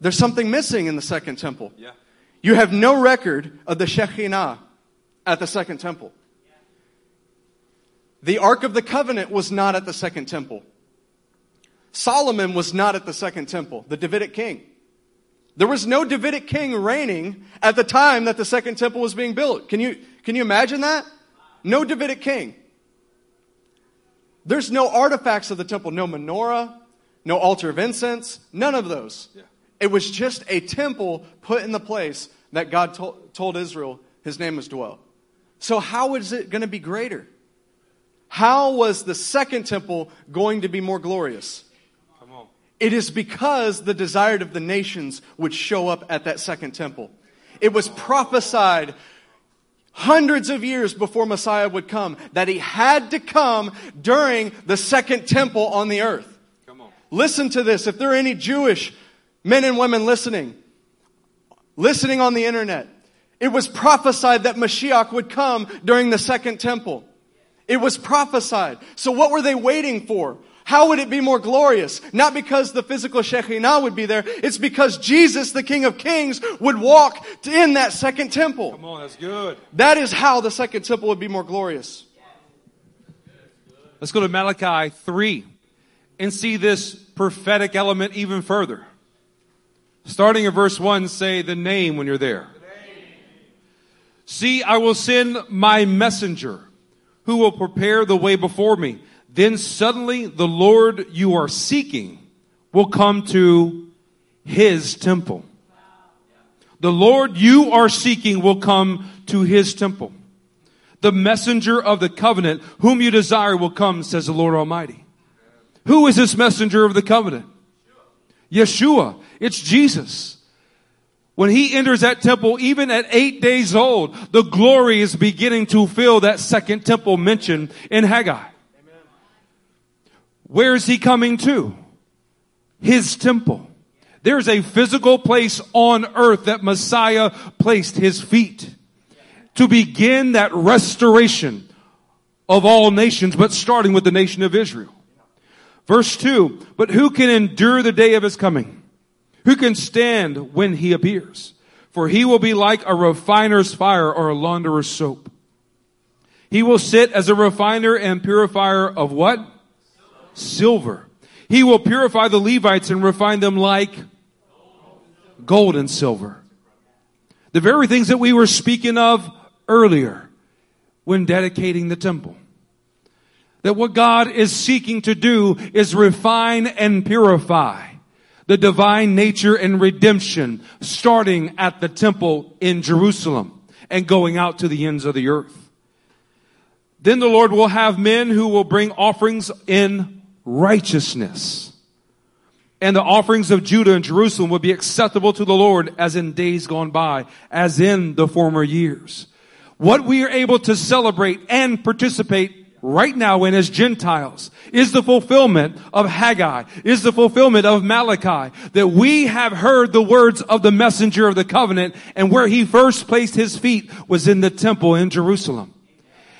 there's something missing in the second temple. Yeah. You have no record of the Shekinah at the second temple. The Ark of the Covenant was not at the second temple. Solomon was not at the second temple, the Davidic king. There was no Davidic king reigning at the time that the second temple was being built. Can you, can you imagine that? No Davidic king. There's no artifacts of the temple, no menorah, no altar of incense, none of those. Yeah. It was just a temple put in the place that God to- told Israel his name was dwell. So, how is it going to be greater? How was the second temple going to be more glorious? It is because the desired of the nations would show up at that second temple. It was prophesied hundreds of years before Messiah would come that he had to come during the second temple on the earth. Listen to this. If there are any Jewish men and women listening, listening on the internet, it was prophesied that Mashiach would come during the second temple. It was prophesied. So what were they waiting for? How would it be more glorious? Not because the physical Shekinah would be there. It's because Jesus, the King of Kings, would walk in that second temple. Come on, that's good. That is how the second temple would be more glorious. Let's go to Malachi 3 and see this prophetic element even further. Starting in verse 1, say the name when you're there. See, I will send my messenger who will prepare the way before me. Then suddenly the Lord you are seeking will come to his temple. The Lord you are seeking will come to his temple. The messenger of the covenant whom you desire will come, says the Lord Almighty. Who is this messenger of the covenant? Yeshua. It's Jesus. When he enters that temple, even at eight days old, the glory is beginning to fill that second temple mentioned in Haggai. Where is he coming to? His temple. There's a physical place on earth that Messiah placed his feet to begin that restoration of all nations, but starting with the nation of Israel. Verse 2, but who can endure the day of his coming? Who can stand when he appears? For he will be like a refiner's fire or a launderer's soap. He will sit as a refiner and purifier of what? silver. He will purify the Levites and refine them like gold and silver. The very things that we were speaking of earlier when dedicating the temple. That what God is seeking to do is refine and purify the divine nature and redemption starting at the temple in Jerusalem and going out to the ends of the earth. Then the Lord will have men who will bring offerings in righteousness. And the offerings of Judah and Jerusalem will be acceptable to the Lord as in days gone by, as in the former years. What we are able to celebrate and participate right now in as Gentiles is the fulfillment of Haggai, is the fulfillment of Malachi, that we have heard the words of the messenger of the covenant and where he first placed his feet was in the temple in Jerusalem.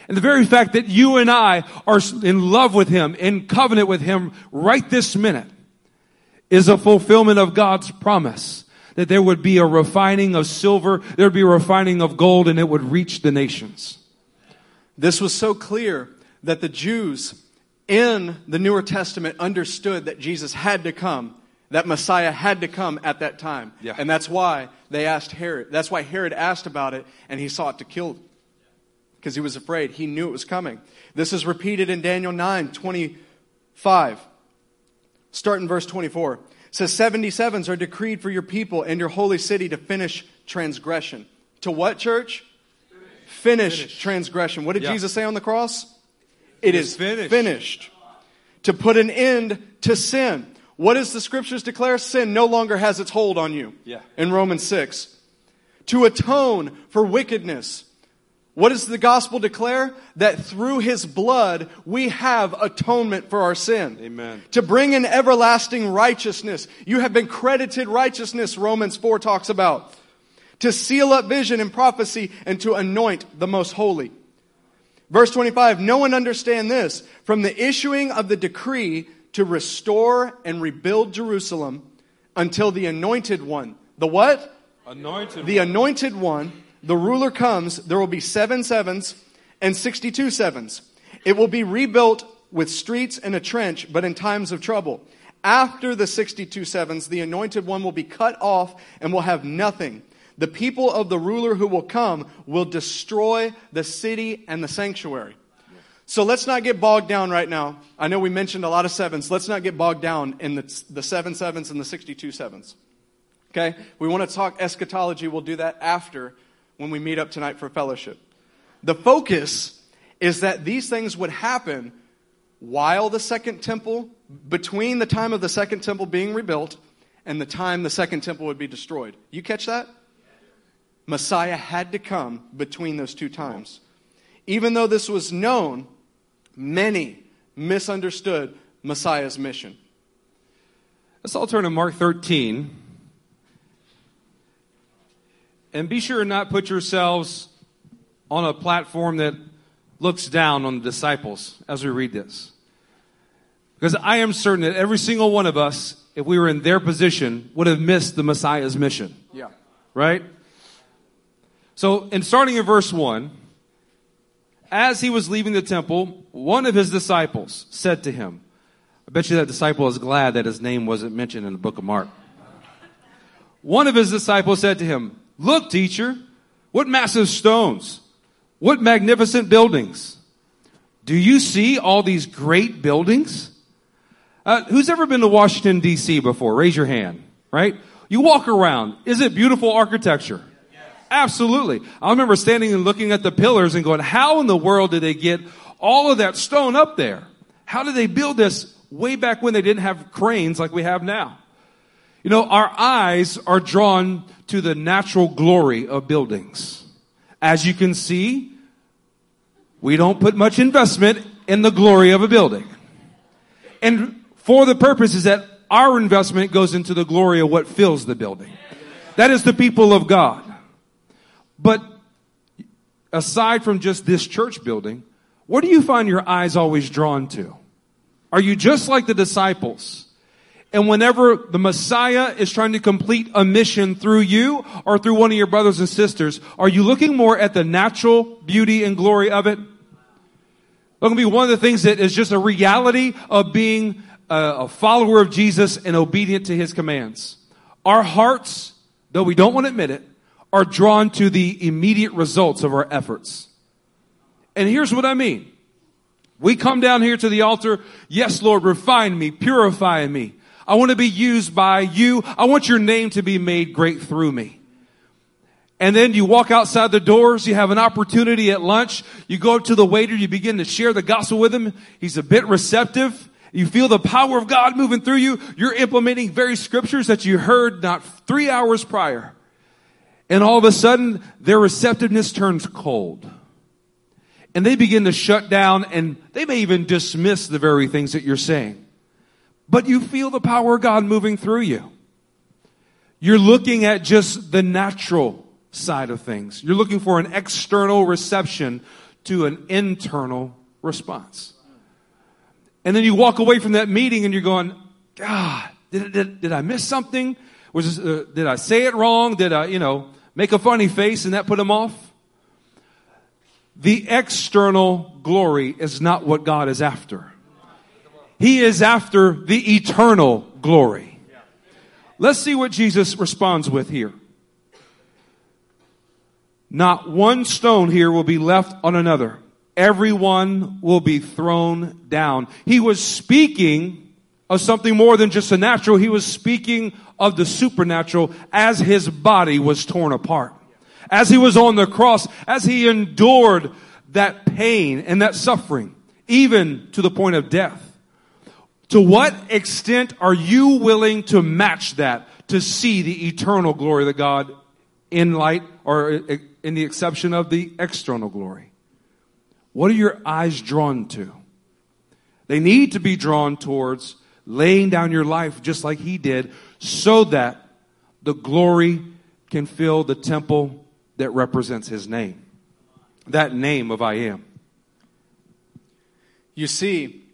And the very fact that you and I are in love with Him, in covenant with Him right this minute, is a fulfillment of God's promise that there would be a refining of silver, there would be a refining of gold, and it would reach the nations. This was so clear that the Jews in the Newer Testament understood that Jesus had to come, that Messiah had to come at that time. Yeah. And that's why they asked Herod. That's why Herod asked about it, and he sought to kill because he was afraid. He knew it was coming. This is repeated in Daniel 9 25. Start in verse 24. It says, 77s are decreed for your people and your holy city to finish transgression. To what, church? Finish, finish. transgression. What did yeah. Jesus say on the cross? It, is, is finished. finished. To put an end to sin. What does the scriptures declare? Sin no longer has its hold on you. Yeah. In Romans 6. To atone for wickedness what does the gospel declare? That through his blood we have atonement for our sin. Amen. To bring in everlasting righteousness. You have been credited righteousness, Romans 4 talks about. To seal up vision and prophecy and to anoint the most holy. Verse 25, no one understand this. From the issuing of the decree to restore and rebuild Jerusalem until the anointed one. The what? Anointed. The anointed one the ruler comes, there will be seven sevens and 62 sevens. It will be rebuilt with streets and a trench, but in times of trouble. After the 62 sevens, the anointed one will be cut off and will have nothing. The people of the ruler who will come will destroy the city and the sanctuary. So let's not get bogged down right now. I know we mentioned a lot of sevens. Let's not get bogged down in the, the seven sevens and the 62 sevens. Okay? We want to talk eschatology. We'll do that after when we meet up tonight for fellowship. The focus is that these things would happen while the second temple, between the time of the second temple being rebuilt and the time the second temple would be destroyed. You catch that? Messiah had to come between those two times. Even though this was known, many misunderstood Messiah's mission. Let's all turn to Mark 13. And be sure not put yourselves on a platform that looks down on the disciples as we read this. Because I am certain that every single one of us, if we were in their position, would have missed the Messiah's mission. Yeah. Right? So, in starting in verse 1, as he was leaving the temple, one of his disciples said to him, I bet you that disciple is glad that his name wasn't mentioned in the book of Mark. One of his disciples said to him, Look, teacher, what massive stones, what magnificent buildings. Do you see all these great buildings? Uh, who's ever been to Washington, D.C. before? Raise your hand, right? You walk around. Is it beautiful architecture? Absolutely. I remember standing and looking at the pillars and going, how in the world did they get all of that stone up there? How did they build this way back when they didn't have cranes like we have now? You know, our eyes are drawn to the natural glory of buildings. As you can see, we don't put much investment in the glory of a building. And for the purpose is that our investment goes into the glory of what fills the building. That is the people of God. But aside from just this church building, what do you find your eyes always drawn to? Are you just like the disciples? And whenever the Messiah is trying to complete a mission through you or through one of your brothers and sisters, are you looking more at the natural beauty and glory of it? Look at be one of the things that is just a reality of being a follower of Jesus and obedient to his commands. Our hearts, though we don't want to admit it, are drawn to the immediate results of our efforts. And here's what I mean. We come down here to the altar. Yes, Lord, refine me, purify me. I want to be used by you. I want your name to be made great through me. And then you walk outside the doors. You have an opportunity at lunch. You go up to the waiter. You begin to share the gospel with him. He's a bit receptive. You feel the power of God moving through you. You're implementing very scriptures that you heard not three hours prior. And all of a sudden, their receptiveness turns cold. And they begin to shut down and they may even dismiss the very things that you're saying. But you feel the power of God moving through you. You're looking at just the natural side of things. You're looking for an external reception to an internal response. And then you walk away from that meeting and you're going, God, did, did, did I miss something? Was this, uh, did I say it wrong? Did I, you know, make a funny face and that put him off? The external glory is not what God is after. He is after the eternal glory. Let's see what Jesus responds with here. Not one stone here will be left on another. Everyone will be thrown down. He was speaking of something more than just the natural. He was speaking of the supernatural as his body was torn apart. As he was on the cross, as he endured that pain and that suffering, even to the point of death. To what extent are you willing to match that to see the eternal glory of God in light or in the exception of the external glory? What are your eyes drawn to? They need to be drawn towards laying down your life just like he did so that the glory can fill the temple that represents his name. That name of I am. You see,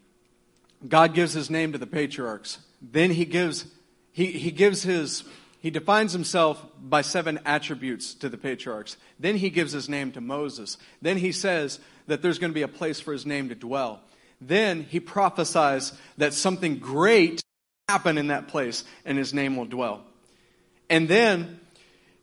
God gives his name to the patriarchs. Then he gives, he, he gives his he defines himself by seven attributes to the patriarchs. Then he gives his name to Moses. Then he says that there's going to be a place for his name to dwell. Then he prophesies that something great happen in that place and his name will dwell. And then,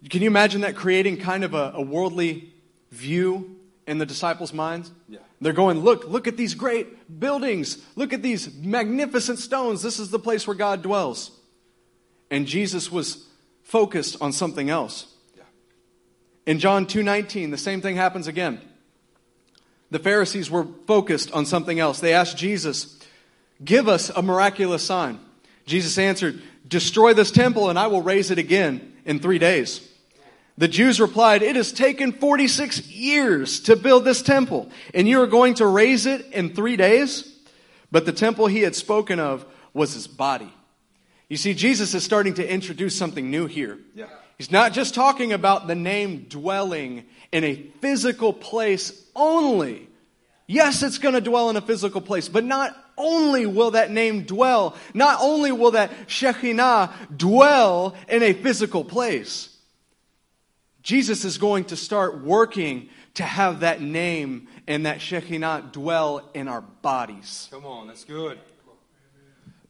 can you imagine that creating kind of a, a worldly view in the disciples' minds? Yeah. They're going, look, look at these great buildings. Look at these magnificent stones. This is the place where God dwells. And Jesus was focused on something else. Yeah. In John 2:19, the same thing happens again. The Pharisees were focused on something else. They asked Jesus, "Give us a miraculous sign." Jesus answered, "Destroy this temple and I will raise it again in 3 days." The Jews replied, It has taken 46 years to build this temple, and you are going to raise it in three days? But the temple he had spoken of was his body. You see, Jesus is starting to introduce something new here. Yeah. He's not just talking about the name dwelling in a physical place only. Yes, it's going to dwell in a physical place, but not only will that name dwell, not only will that Shekinah dwell in a physical place. Jesus is going to start working to have that name and that Shekinah dwell in our bodies. Come on, that's good.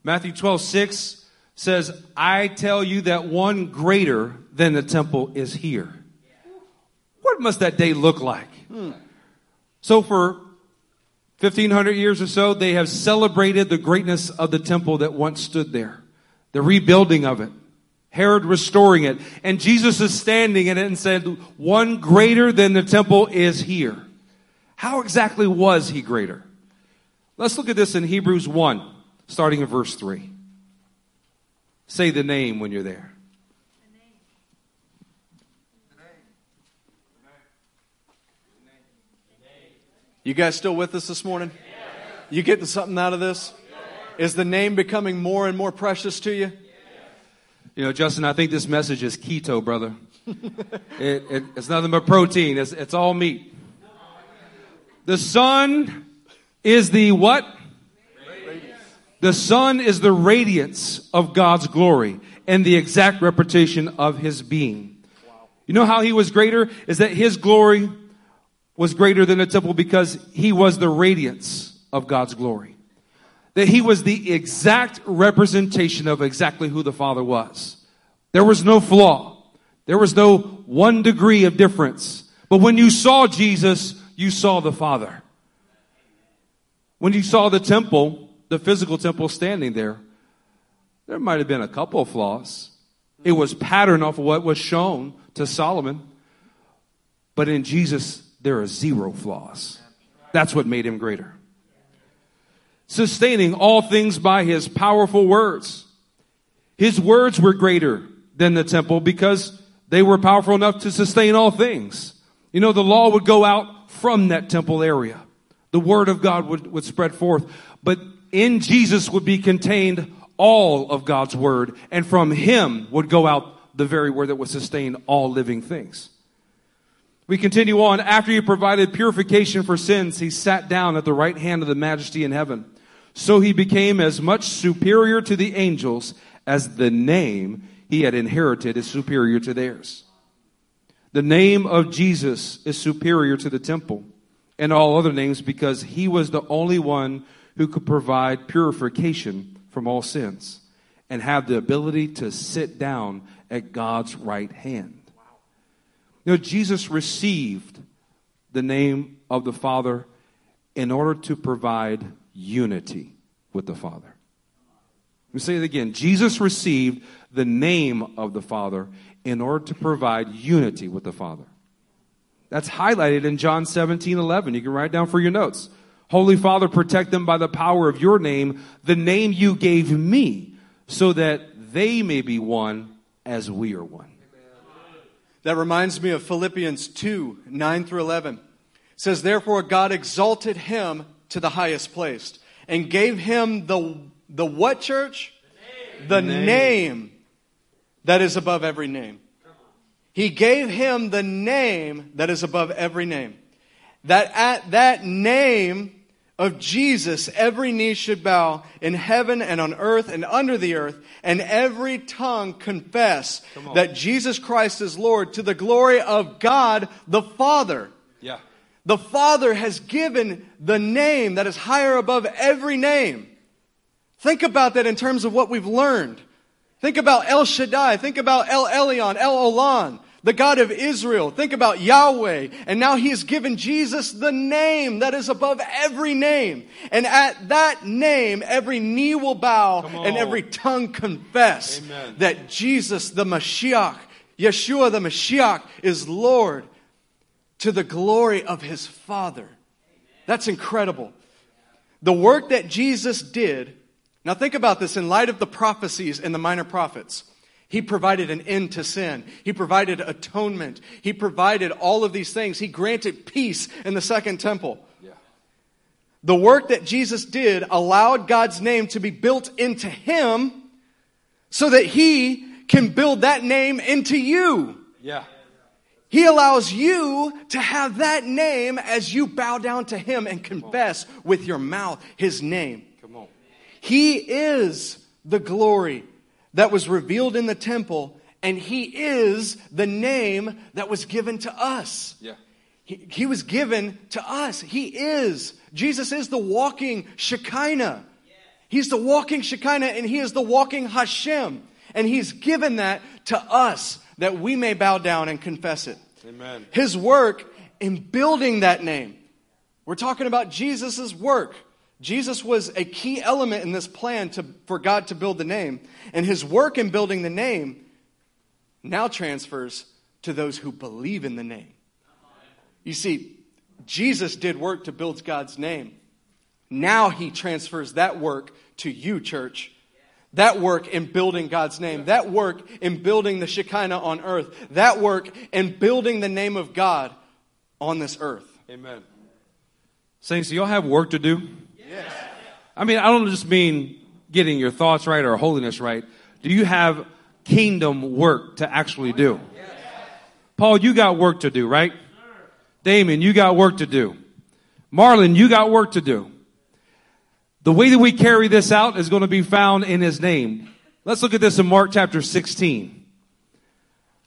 Matthew 12, 6 says, I tell you that one greater than the temple is here. What must that day look like? So for 1500 years or so, they have celebrated the greatness of the temple that once stood there, the rebuilding of it. Herod restoring it. And Jesus is standing in it and said, one greater than the temple is here. How exactly was he greater? Let's look at this in Hebrews 1, starting in verse 3. Say the name when you're there. You guys still with us this morning? You getting something out of this? Is the name becoming more and more precious to you? You know, Justin, I think this message is keto, brother. it, it, it's nothing but protein. It's, it's all meat. The Son is the what? The Son is the radiance of God's glory and the exact representation of his being. You know how he was greater? Is that his glory was greater than the temple because he was the radiance of God's glory. That he was the exact representation of exactly who the Father was. There was no flaw. There was no one degree of difference. But when you saw Jesus, you saw the Father. When you saw the temple, the physical temple standing there, there might have been a couple of flaws. It was patterned off of what was shown to Solomon. But in Jesus, there are zero flaws. That's what made him greater. Sustaining all things by his powerful words. His words were greater than the temple because they were powerful enough to sustain all things. You know, the law would go out from that temple area. The word of God would, would spread forth. But in Jesus would be contained all of God's word, and from him would go out the very word that would sustain all living things. We continue on. After he provided purification for sins, he sat down at the right hand of the majesty in heaven. So he became as much superior to the angels as the name he had inherited is superior to theirs. The name of Jesus is superior to the temple and all other names because he was the only one who could provide purification from all sins and have the ability to sit down at God's right hand. Know, Jesus received the name of the Father in order to provide unity with the Father. Let me say it again. Jesus received the name of the Father in order to provide unity with the Father. That's highlighted in John 17, 11. You can write down for your notes. Holy Father, protect them by the power of your name, the name you gave me, so that they may be one as we are one. That reminds me of Philippians 2 9 through 11. It says, Therefore, God exalted him to the highest place and gave him the, the what church? The name. name that is above every name. He gave him the name that is above every name. That at that name of Jesus, every knee should bow in heaven and on earth and under the earth, and every tongue confess that Jesus Christ is Lord to the glory of God the Father. Yeah. The Father has given the name that is higher above every name. Think about that in terms of what we've learned. Think about El Shaddai. Think about El Elyon, El Olam, the God of Israel. Think about Yahweh. And now He has given Jesus the name that is above every name. And at that name, every knee will bow and every tongue confess Amen. that Jesus, the Mashiach, Yeshua, the Mashiach, is Lord to the glory of His Father. That's incredible. The work that Jesus did, now think about this in light of the prophecies in the minor prophets. He provided an end to sin. He provided atonement. He provided all of these things. He granted peace in the second temple. Yeah. The work that Jesus did allowed God's name to be built into him so that he can build that name into you. Yeah. He allows you to have that name as you bow down to Him and confess with your mouth His name. Come on. He is the glory that was revealed in the temple, and He is the name that was given to us. Yeah. He, he was given to us. He is. Jesus is the walking Shekinah. He's the walking Shekinah, and He is the walking Hashem. And He's given that to us that we may bow down and confess it. Amen. His work in building that name. We're talking about Jesus' work. Jesus was a key element in this plan to, for God to build the name. And his work in building the name now transfers to those who believe in the name. You see, Jesus did work to build God's name. Now he transfers that work to you, church. That work in building God's name, that work in building the Shekinah on earth, that work in building the name of God on this earth. Amen. Saints, y'all have work to do? Yes. I mean, I don't just mean getting your thoughts right or holiness right. Do you have kingdom work to actually do? Paul, you got work to do, right? Damon, you got work to do. Marlon, you got work to do. The way that we carry this out is going to be found in his name. Let's look at this in Mark chapter 16,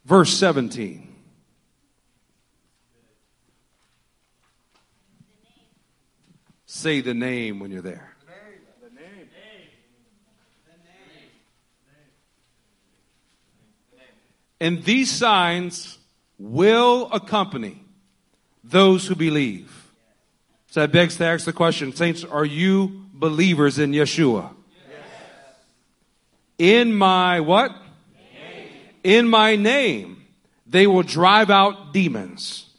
verse 17. Say the name when you're there. The name. The name. And these signs will accompany those who believe. So that begs to ask the question, saints, are you believers in Yeshua? In my what? Name. In my name, they will drive out demons.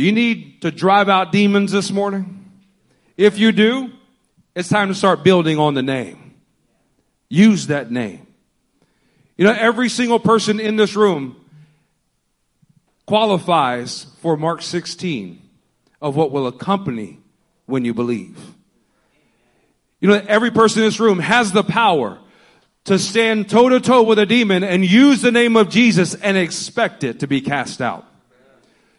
Do you need to drive out demons this morning? If you do, it's time to start building on the name. Use that name. You know, every single person in this room qualifies for Mark 16 of what will accompany when you believe. You know, every person in this room has the power to stand toe to toe with a demon and use the name of Jesus and expect it to be cast out.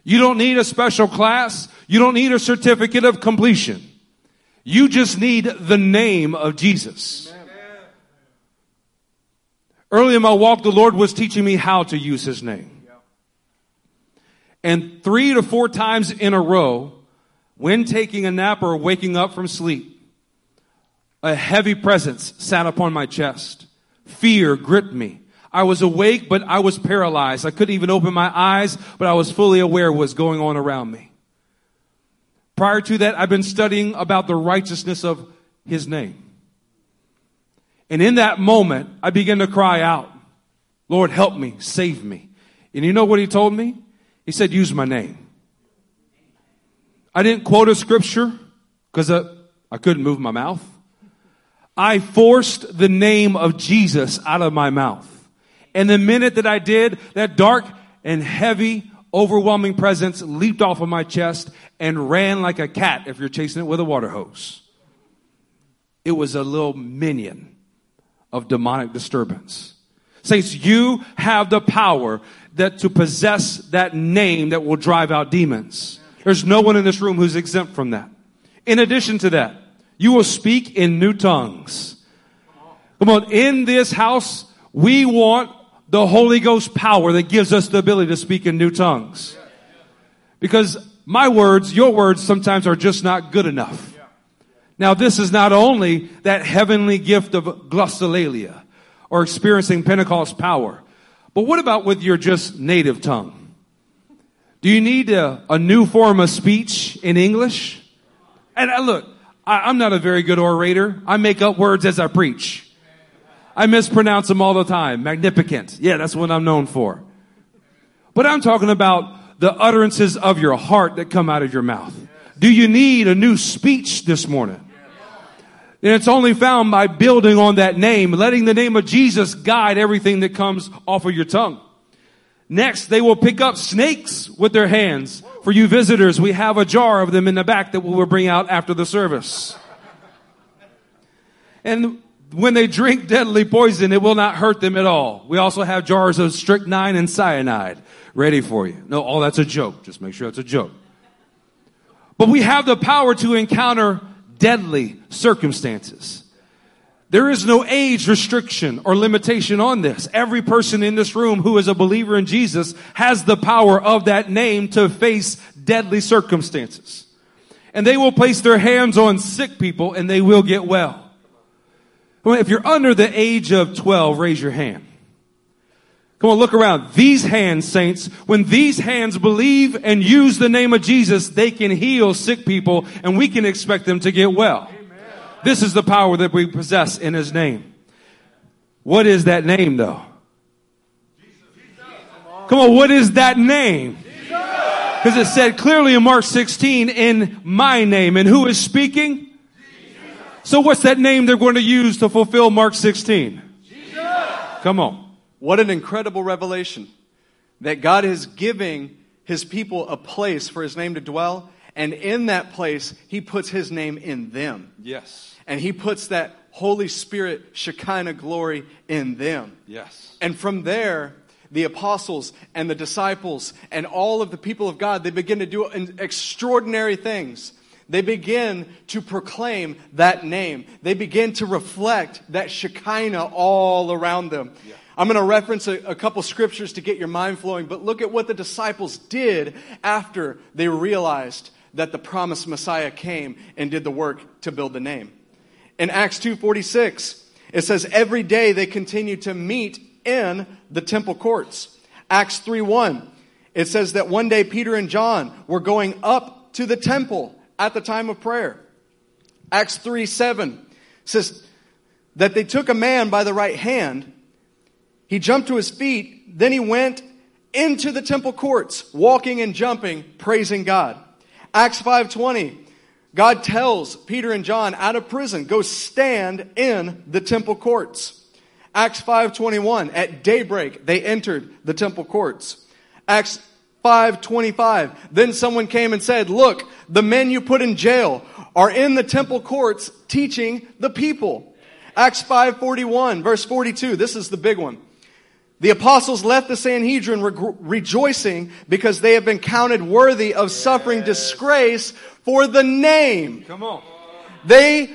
You don't need a special class. You don't need a certificate of completion. You just need the name of Jesus. Early in my walk, the Lord was teaching me how to use His name. And three to four times in a row, when taking a nap or waking up from sleep, a heavy presence sat upon my chest. Fear gripped me. I was awake, but I was paralyzed. I couldn't even open my eyes, but I was fully aware of what's going on around me. Prior to that, I've been studying about the righteousness of His name. And in that moment, I began to cry out, Lord, help me, save me. And you know what He told me? He said, use my name. I didn't quote a scripture because I, uh, I couldn't move my mouth. I forced the name of Jesus out of my mouth. And the minute that I did, that dark and heavy, overwhelming presence leaped off of my chest and ran like a cat if you're chasing it with a water hose. It was a little minion of demonic disturbance. Saints, you have the power that to possess that name that will drive out demons. There's no one in this room who's exempt from that. In addition to that, you will speak in new tongues. Come on, in this house, we want the Holy Ghost power that gives us the ability to speak in new tongues. Because my words, your words sometimes are just not good enough. Now this is not only that heavenly gift of glossolalia or experiencing Pentecost power, but what about with your just native tongue? Do you need a, a new form of speech in English? And uh, look, I, I'm not a very good orator. I make up words as I preach. I mispronounce them all the time. Magnificent. Yeah, that's what I'm known for. But I'm talking about the utterances of your heart that come out of your mouth. Do you need a new speech this morning? And it's only found by building on that name, letting the name of Jesus guide everything that comes off of your tongue. Next, they will pick up snakes with their hands. For you visitors, we have a jar of them in the back that we will bring out after the service. And when they drink deadly poison, it will not hurt them at all. We also have jars of strychnine and cyanide ready for you. No, all that's a joke. Just make sure it's a joke. But we have the power to encounter deadly circumstances. There is no age restriction or limitation on this. Every person in this room who is a believer in Jesus has the power of that name to face deadly circumstances. And they will place their hands on sick people and they will get well. If you're under the age of 12, raise your hand. Come on, look around. These hands, saints, when these hands believe and use the name of Jesus, they can heal sick people and we can expect them to get well. Amen. This is the power that we possess in His name. What is that name though? Come on, what is that name? Because it said clearly in Mark 16, in my name. And who is speaking? So what's that name they're going to use to fulfill Mark 16? Jesus. Come on. What an incredible revelation that God is giving his people a place for his name to dwell. And in that place, he puts his name in them. Yes. And he puts that Holy Spirit Shekinah glory in them. Yes. And from there, the apostles and the disciples and all of the people of God, they begin to do extraordinary things. They begin to proclaim that name. They begin to reflect that Shekinah all around them. Yeah. I'm going to reference a, a, couple scriptures to get your mind flowing, but look at what the disciples did after they realized that the promised Messiah came and did the work to build the name. In Acts 2:46, it says every day they continued to meet in the temple courts. Acts 3:1, it says that one day Peter and John were going up to the temple at the time of prayer. Acts 3 7 says that they took a man by the right hand he jumped to his feet, then he went into the temple courts, walking and jumping, praising God. Acts 5:20. God tells Peter and John out of prison, go stand in the temple courts. Acts 5:21. At daybreak they entered the temple courts. Acts 5:25. Then someone came and said, "Look, the men you put in jail are in the temple courts teaching the people." Acts 5:41 verse 42. This is the big one. The apostles left the Sanhedrin re- rejoicing because they have been counted worthy of suffering disgrace for the name. Come on. They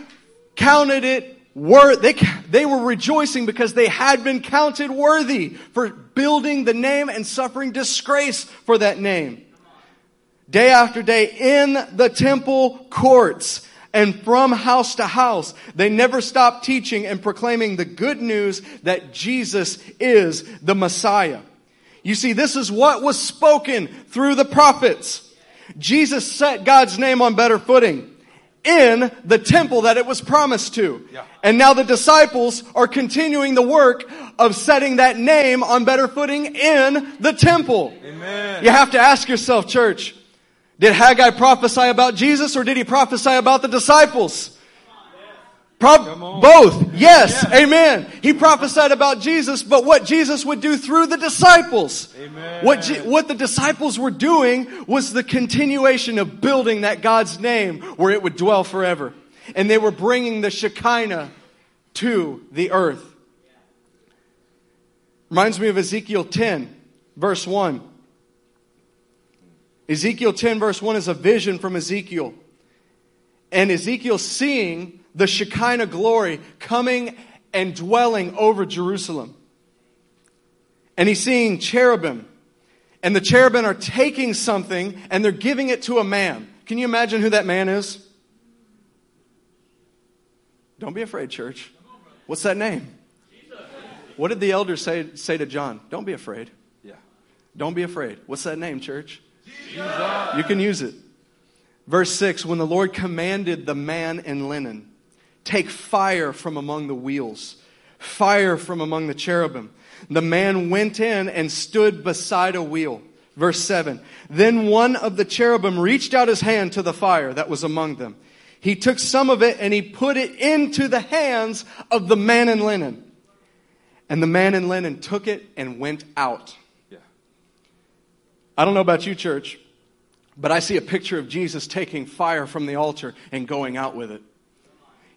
counted it wor- they, they were rejoicing because they had been counted worthy for building the name and suffering disgrace for that name. Day after day in the temple courts, and from house to house. They never stopped teaching and proclaiming the good news that Jesus is the Messiah. You see, this is what was spoken through the prophets. Jesus set God's name on better footing in the temple that it was promised to. Yeah. And now the disciples are continuing the work of setting that name on better footing in the temple. Amen. You have to ask yourself, church, did Haggai prophesy about Jesus or did he prophesy about the disciples? Pro- both. Yes. yes. Amen. He prophesied about Jesus, but what Jesus would do through the disciples. Amen. What, what the disciples were doing was the continuation of building that God's name where it would dwell forever. And they were bringing the Shekinah to the earth. Reminds me of Ezekiel 10, verse 1. Ezekiel 10, verse 1 is a vision from Ezekiel. and Ezekiel seeing the Shekinah glory coming and dwelling over Jerusalem. And he's seeing cherubim. And the cherubim are taking something and they're giving it to a man. Can you imagine who that man is? Don't be afraid, church. What's that name? What did the elders say, say to John? Don't be afraid. Yeah. Don't be afraid. What's that name, church? Jesus. You can use it. Verse 6 When the Lord commanded the man in linen, take fire from among the wheels, fire from among the cherubim, the man went in and stood beside a wheel. Verse 7 Then one of the cherubim reached out his hand to the fire that was among them. He took some of it and he put it into the hands of the man in linen. And the man in linen took it and went out. Yeah. I don't know about you, church, but I see a picture of Jesus taking fire from the altar and going out with it.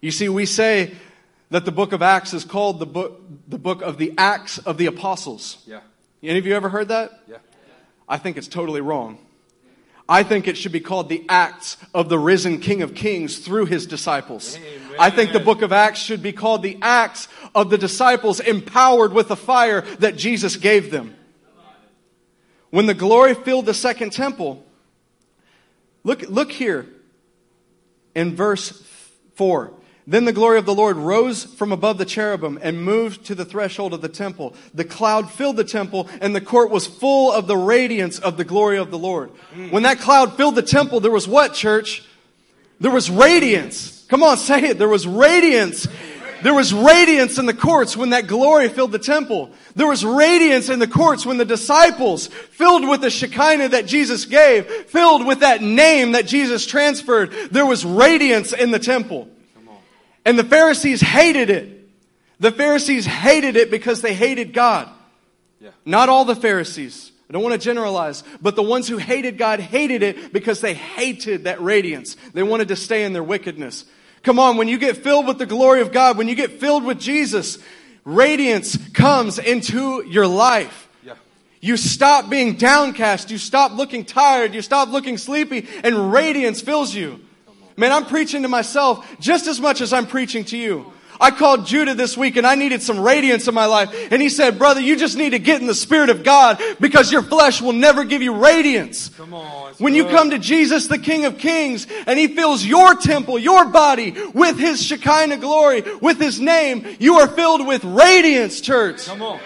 You see, we say that the book of Acts is called the book, the book of the Acts of the Apostles. Yeah. Any of you ever heard that? Yeah. I think it's totally wrong. I think it should be called the Acts of the risen King of Kings through his disciples. Amen. I think the book of Acts should be called the Acts of the disciples empowered with the fire that Jesus gave them. When the glory filled the second temple, look, look here in verse 4. Then the glory of the Lord rose from above the cherubim and moved to the threshold of the temple. The cloud filled the temple and the court was full of the radiance of the glory of the Lord. Mm. When that cloud filled the temple, there was what, church? There was radiance. Come on, say it. There was radiance. There was radiance in the courts when that glory filled the temple. There was radiance in the courts when the disciples, filled with the Shekinah that Jesus gave, filled with that name that Jesus transferred, there was radiance in the temple. And the Pharisees hated it. The Pharisees hated it because they hated God. Yeah. Not all the Pharisees. I don't want to generalize, but the ones who hated God hated it because they hated that radiance. They wanted to stay in their wickedness. Come on, when you get filled with the glory of God, when you get filled with Jesus, radiance comes into your life. Yeah. You stop being downcast. You stop looking tired. You stop looking sleepy, and radiance fills you. Man, I'm preaching to myself just as much as I'm preaching to you. I called Judah this week and I needed some radiance in my life. And he said, brother, you just need to get in the Spirit of God because your flesh will never give you radiance. Come on. When you come to Jesus, the King of Kings, and He fills your temple, your body, with His Shekinah glory, with His name, you are filled with radiance, church. Come on.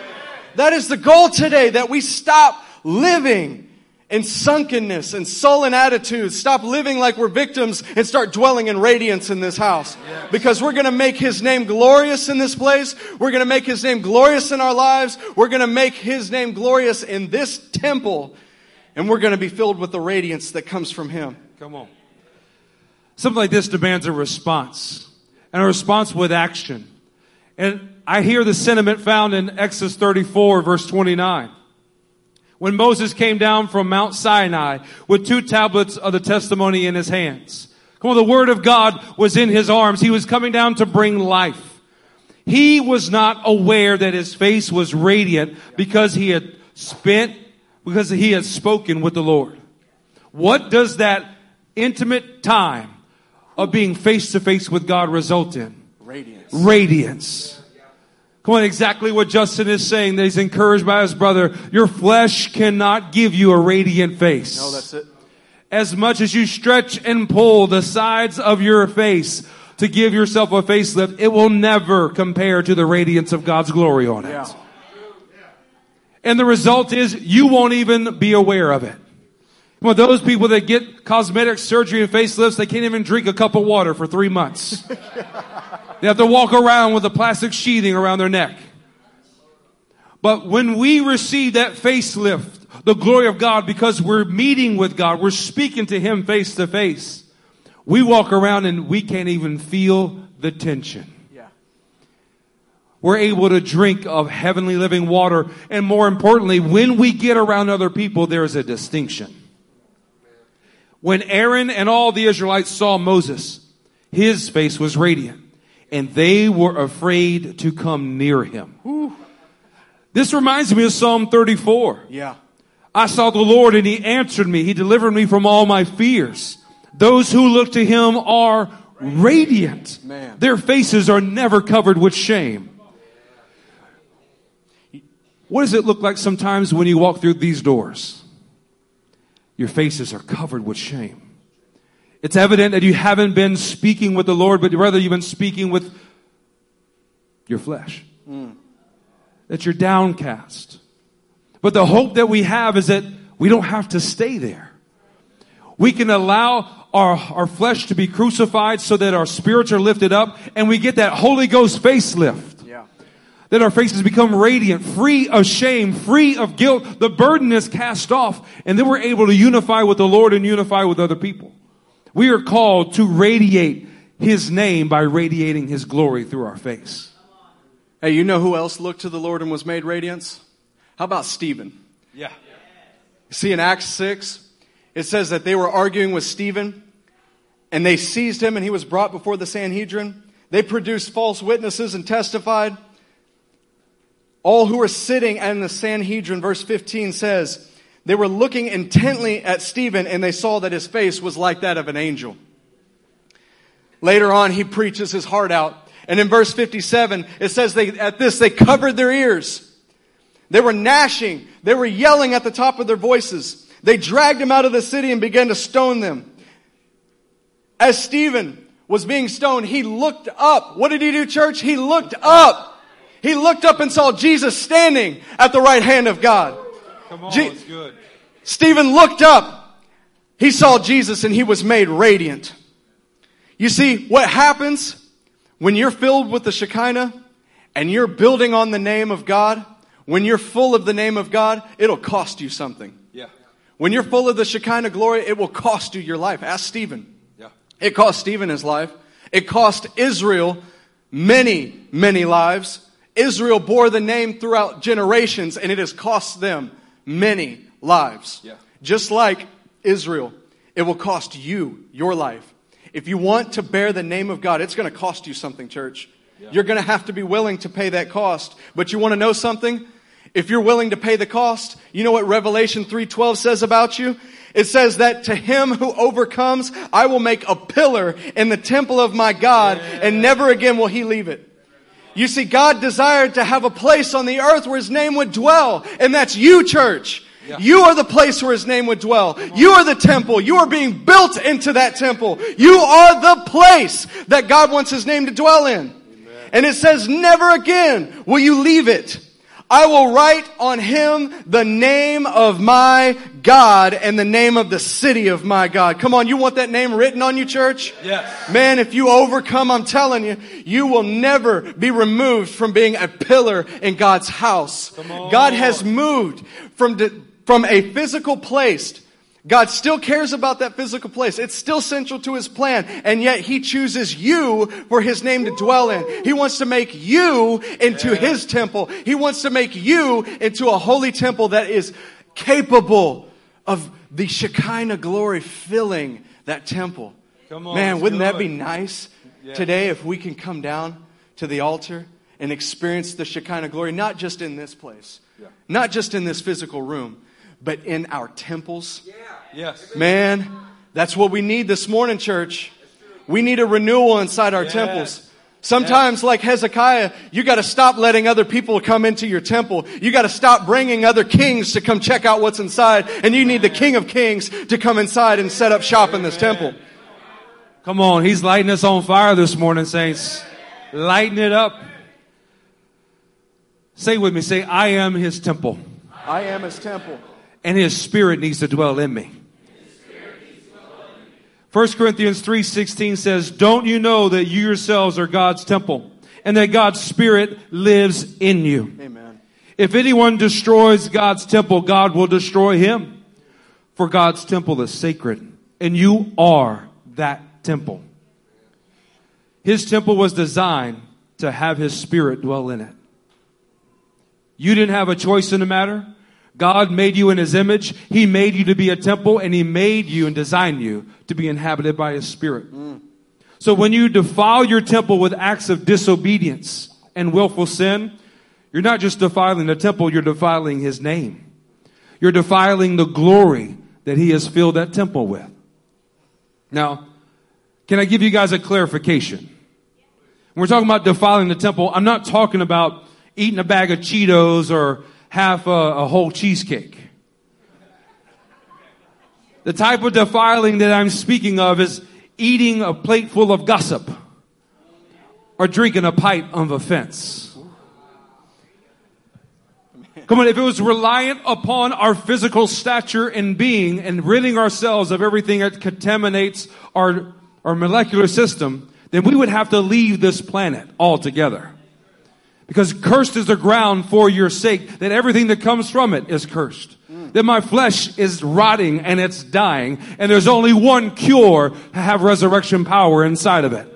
That is the goal today, that we stop living in sunkenness and sullen attitudes. Stop living like we're victims and start dwelling in radiance in this house. Because we're gonna make His name glorious in this place. We're gonna make His name glorious in our lives. We're gonna make His name glorious in this temple. And we're gonna be filled with the radiance that comes from Him. Come on. Something like this demands a response, and a response with action. And I hear the sentiment found in Exodus 34, verse 29. When Moses came down from Mount Sinai with two tablets of the testimony in his hands. Come on, the word of God was in his arms. He was coming down to bring life. He was not aware that his face was radiant because he had spent, because he had spoken with the Lord. What does that intimate time of being face to face with God result in? Radiance. Radiance. Come on, exactly what Justin is saying that he's encouraged by his brother. Your flesh cannot give you a radiant face. No, that's it. As much as you stretch and pull the sides of your face to give yourself a facelift, it will never compare to the radiance of God's glory on it. Yeah. And the result is you won't even be aware of it. Well, those people that get cosmetic surgery and facelifts, they can't even drink a cup of water for three months. they have to walk around with a plastic sheathing around their neck. But when we receive that facelift, the glory of God, because we're meeting with God, we're speaking to Him face to face, we walk around and we can't even feel the tension. Yeah. We're able to drink of heavenly living water. And more importantly, when we get around other people, there's a distinction. When Aaron and all the Israelites saw Moses, his face was radiant and they were afraid to come near him. This reminds me of Psalm 34. Yeah. I saw the Lord and he answered me. He delivered me from all my fears. Those who look to him are radiant. Man. Their faces are never covered with shame. What does it look like sometimes when you walk through these doors? Your faces are covered with shame. It's evident that you haven't been speaking with the Lord, but rather you've been speaking with your flesh. Hmm. That you're downcast. But the hope that we have is that we don't have to stay there. We can allow our, our flesh to be crucified so that our spirits are lifted up and we get that Holy Ghost facelift. Yeah. That our faces become radiant, free of shame, free of guilt. The burden is cast off and then we're able to unify with the Lord and unify with other people. We are called to radiate His name by radiating His glory through our face. Hey, you know who else looked to the Lord and was made radiance? How about Stephen? Yeah. See, in Acts 6, it says that they were arguing with Stephen and they seized him and he was brought before the Sanhedrin. They produced false witnesses and testified. All who were sitting in the Sanhedrin, verse 15 says, they were looking intently at Stephen and they saw that his face was like that of an angel. Later on, he preaches his heart out. And in verse 57, it says they, at this, they covered their ears. They were gnashing. They were yelling at the top of their voices. They dragged him out of the city and began to stone them. As Stephen was being stoned, he looked up. What did he do, church? He looked up. He looked up and saw Jesus standing at the right hand of God. Come on, Je- it's good. Stephen looked up. He saw Jesus and he was made radiant. You see, what happens when you're filled with the Shekinah and you're building on the name of God, when you're full of the name of God, it'll cost you something. Yeah. When you're full of the Shekinah glory, it will cost you your life. Ask Stephen. Yeah. It cost Stephen his life. It cost Israel many, many lives. Israel bore the name throughout generations and it has cost them many lives. Yeah. Just like Israel, it will cost you your life. If you want to bear the name of God, it's going to cost you something, church. You're going to have to be willing to pay that cost. But you want to know something? If you're willing to pay the cost, you know what Revelation 3:12 says about you? It says that to him who overcomes, I will make a pillar in the temple of my God, and never again will he leave it. You see, God desired to have a place on the earth where His name would dwell, and that's you, church. Yeah. You are the place where His name would dwell. You are the temple. You are being built into that temple. You are the place that God wants His name to dwell in. And it says, never again will you leave it. I will write on him the name of my God and the name of the city of my God. Come on, you want that name written on you, church? Yes. Man, if you overcome, I'm telling you, you will never be removed from being a pillar in God's house. Come on. God has moved from, the- from a physical place. God still cares about that physical place. It's still central to His plan. And yet He chooses you for His name to dwell in. He wants to make you into His temple. He wants to make you into a holy temple that is capable of the Shekinah glory filling that temple. Come on, Man, wouldn't that be nice Yeah. today if we can come down to the altar and experience the Shekinah glory, not just in this place, Yeah. not just in this physical room, but in our temples. Yes. Man, that's what we need this morning, church. We need a renewal inside our Yes. temples. Sometimes, like Hezekiah, you got to stop letting other people come into your temple. You got to stop bringing other kings to come check out what's inside. And you need the King of Kings to come inside and set up shop in this temple. Come on, he's lighting us on fire this morning, saints. Lighten it up. Say with me, say, I am his temple, I am his temple. And his spirit needs to dwell in me. 1 Corinthians 3:16 says, "Don't you know that you yourselves are God's temple and that God's spirit lives in you?" Amen. If anyone destroys God's temple, God will destroy him. For God's temple is sacred, and you are that temple. His temple was designed to have his spirit dwell in it. You didn't have a choice in the matter. God made you in his image. He made you to be a temple, and he made you and designed you to be inhabited by his spirit. So when you defile your temple with acts of disobedience and willful sin, you're not just defiling the temple, you're defiling his name. You're defiling the glory that he has filled that temple with. Now, can I give you guys a clarification? When we're talking about defiling the temple, I'm not talking about eating a bag of Cheetos or half a, a whole cheesecake. The type of defiling that I'm speaking of is eating a plate full of gossip or drinking a pint of offense. Come on, if it was reliant upon our physical stature and being and ridding ourselves of everything that contaminates our, our molecular system, then we would have to leave this planet altogether. Because cursed is the ground for your sake, that everything that comes from it is cursed. Mm. That my flesh is rotting and it's dying, and there's only one cure to have resurrection power inside of it.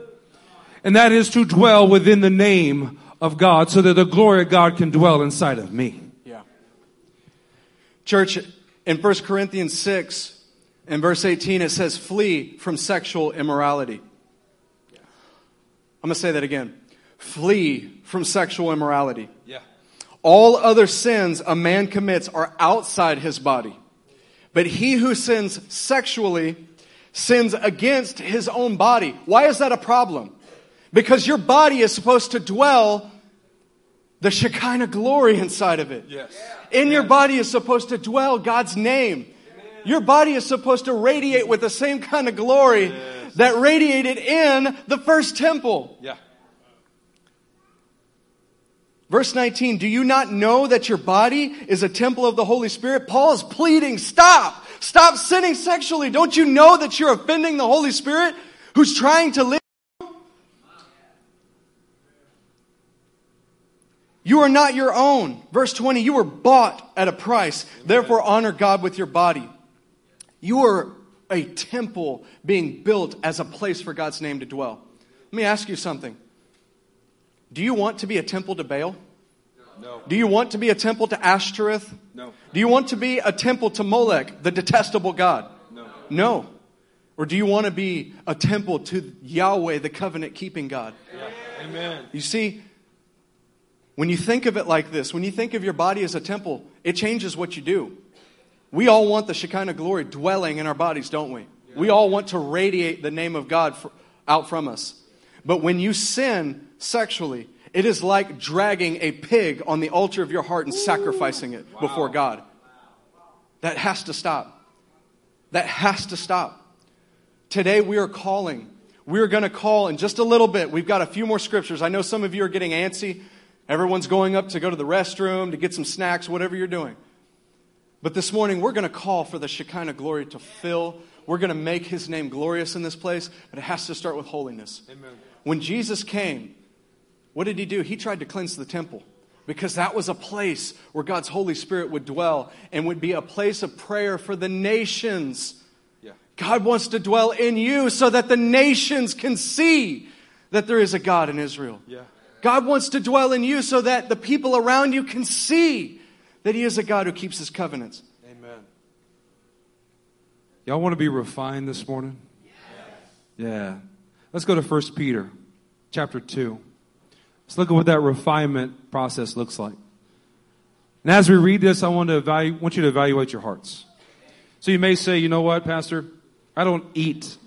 And that is to dwell within the name of God so that the glory of God can dwell inside of me. Yeah. Church, in 1 Corinthians 6 and verse 18, it says, flee from sexual immorality. I'm going to say that again. Flee from sexual immorality. Yeah. All other sins a man commits are outside his body. But he who sins sexually sins against his own body. Why is that a problem? Because your body is supposed to dwell the Shekinah glory inside of it. Yes. In your body is supposed to dwell God's name. Your body is supposed to radiate with the same kind of glory Yes. that radiated in the first temple. Yeah. Verse 19, do you not know that your body is a temple of the Holy Spirit? Paul is pleading, stop! Stop sinning sexually. Don't you know that you're offending the Holy Spirit who's trying to live? You are not your own. Verse 20, you were bought at a price. Therefore, honor God with your body. You are a temple being built as a place for God's name to dwell. Let me ask you something. Do you want to be a temple to Baal? No. Do you want to be a temple to Ashtoreth? No. Do you want to be a temple to Molech, the detestable God? No. No. Or do you want to be a temple to Yahweh, the covenant keeping God? Amen. You see, when you think of it like this, when you think of your body as a temple, it changes what you do. We all want the Shekinah glory dwelling in our bodies, don't we? We all want to radiate the name of God fr- out from us. But when you sin sexually, it is like dragging a pig on the altar of your heart and sacrificing it before God. That has to stop. That has to stop. Today we are calling. We are going to call in just a little bit. We've got a few more scriptures. I know some of you are getting antsy. Everyone's going up to go to the restroom, to get some snacks, whatever you're doing. But this morning, we're going to call for the Shekinah glory to fill. We're going to make his name glorious in this place, but it has to start with holiness. Amen. When Jesus came, what did he do? He tried to cleanse the temple because that was a place where God's Holy Spirit would dwell and would be a place of prayer for the nations. Yeah. God wants to dwell in you so that the nations can see that there is a God in Israel. Yeah. God wants to dwell in you so that the people around you can see that He is a God who keeps His covenants. Amen. Y'all want to be refined this morning? Yeah. Let's go to 1 Peter chapter 2. Let's look at what that refinement process looks like. And as we read this, I want to evaluate, want you to evaluate your hearts. So you may say, you know what, Pastor? I don't eat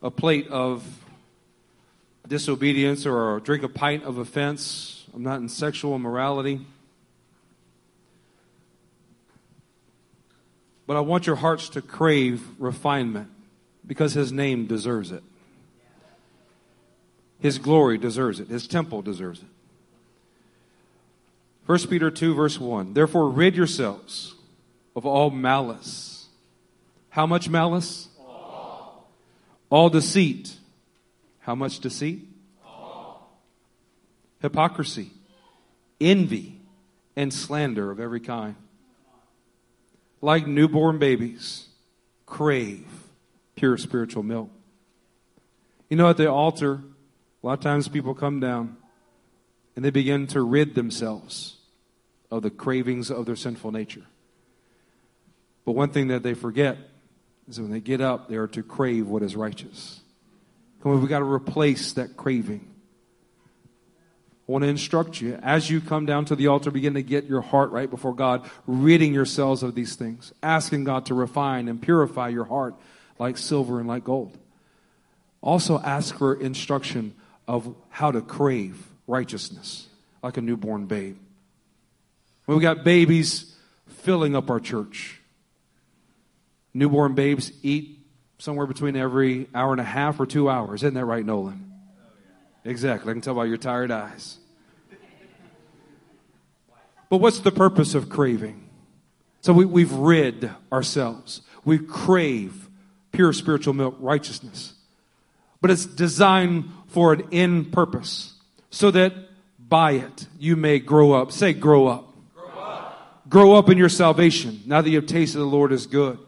a plate of disobedience or drink a pint of offense. I'm not in sexual immorality. But I want your hearts to crave refinement because his name deserves it. His glory deserves it. His temple deserves it. 1 Peter 2, verse 1. Therefore, rid yourselves of all malice. How much malice? All, all deceit. How much deceit? All. Hypocrisy, envy, and slander of every kind. Like newborn babies, crave pure spiritual milk. You know, at the altar, a lot of times people come down and they begin to rid themselves of the cravings of their sinful nature. But one thing that they forget is when they get up, they are to crave what is righteous. Come on, we've got to replace that craving. I want to instruct you as you come down to the altar, begin to get your heart right before God, ridding yourselves of these things, asking God to refine and purify your heart like silver and like gold. Also, ask for instruction of how to crave righteousness like a newborn babe. We've got babies filling up our church. Newborn babes eat somewhere between every hour and a half or two hours. Isn't that right, Nolan? Exactly. I can tell by your tired eyes. But what's the purpose of craving? So we, we've rid ourselves. We crave pure spiritual milk, righteousness. But it's designed for an end purpose so that by it you may grow up. Say, grow up. Grow up, in your salvation now that you've tasted the Lord is good.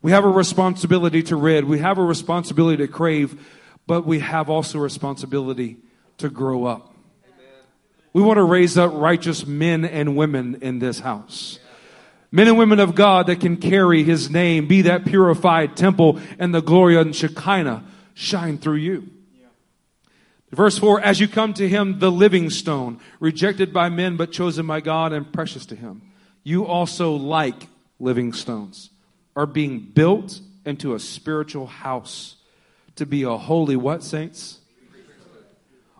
We have a responsibility to rid. We have a responsibility to crave, but we have also a responsibility to grow up. We want to raise up righteous men and women in this house. Men and women of God that can carry his name, be that purified temple, and the glory and Shekinah shine through you. Verse 4 As you come to him, the living stone, rejected by men but chosen by God and precious to him, you also, like living stones, are being built into a spiritual house to be a holy what, saints?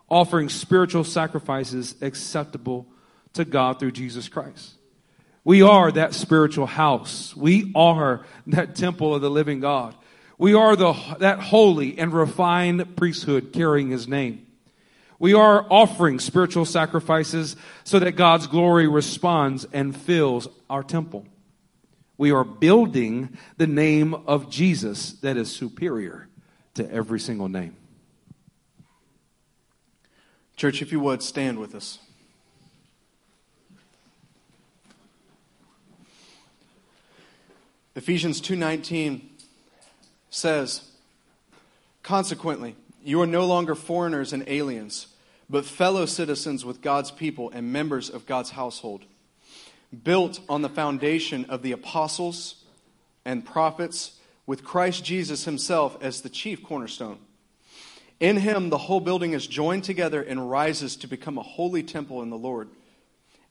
Offering spiritual sacrifices acceptable to God through Jesus Christ. We are that spiritual house. We are that temple of the living God. We are the, that holy and refined priesthood carrying his name. We are offering spiritual sacrifices so that God's glory responds and fills our temple. We are building the name of Jesus that is superior to every single name. Church, if you would, stand with us. Ephesians 2:19 says, "Consequently, you are no longer foreigners and aliens, but fellow citizens with God's people and members of God's household, built on the foundation of the apostles and prophets, with Christ Jesus himself as the chief cornerstone. In him the whole building is joined together and rises to become a holy temple in the Lord.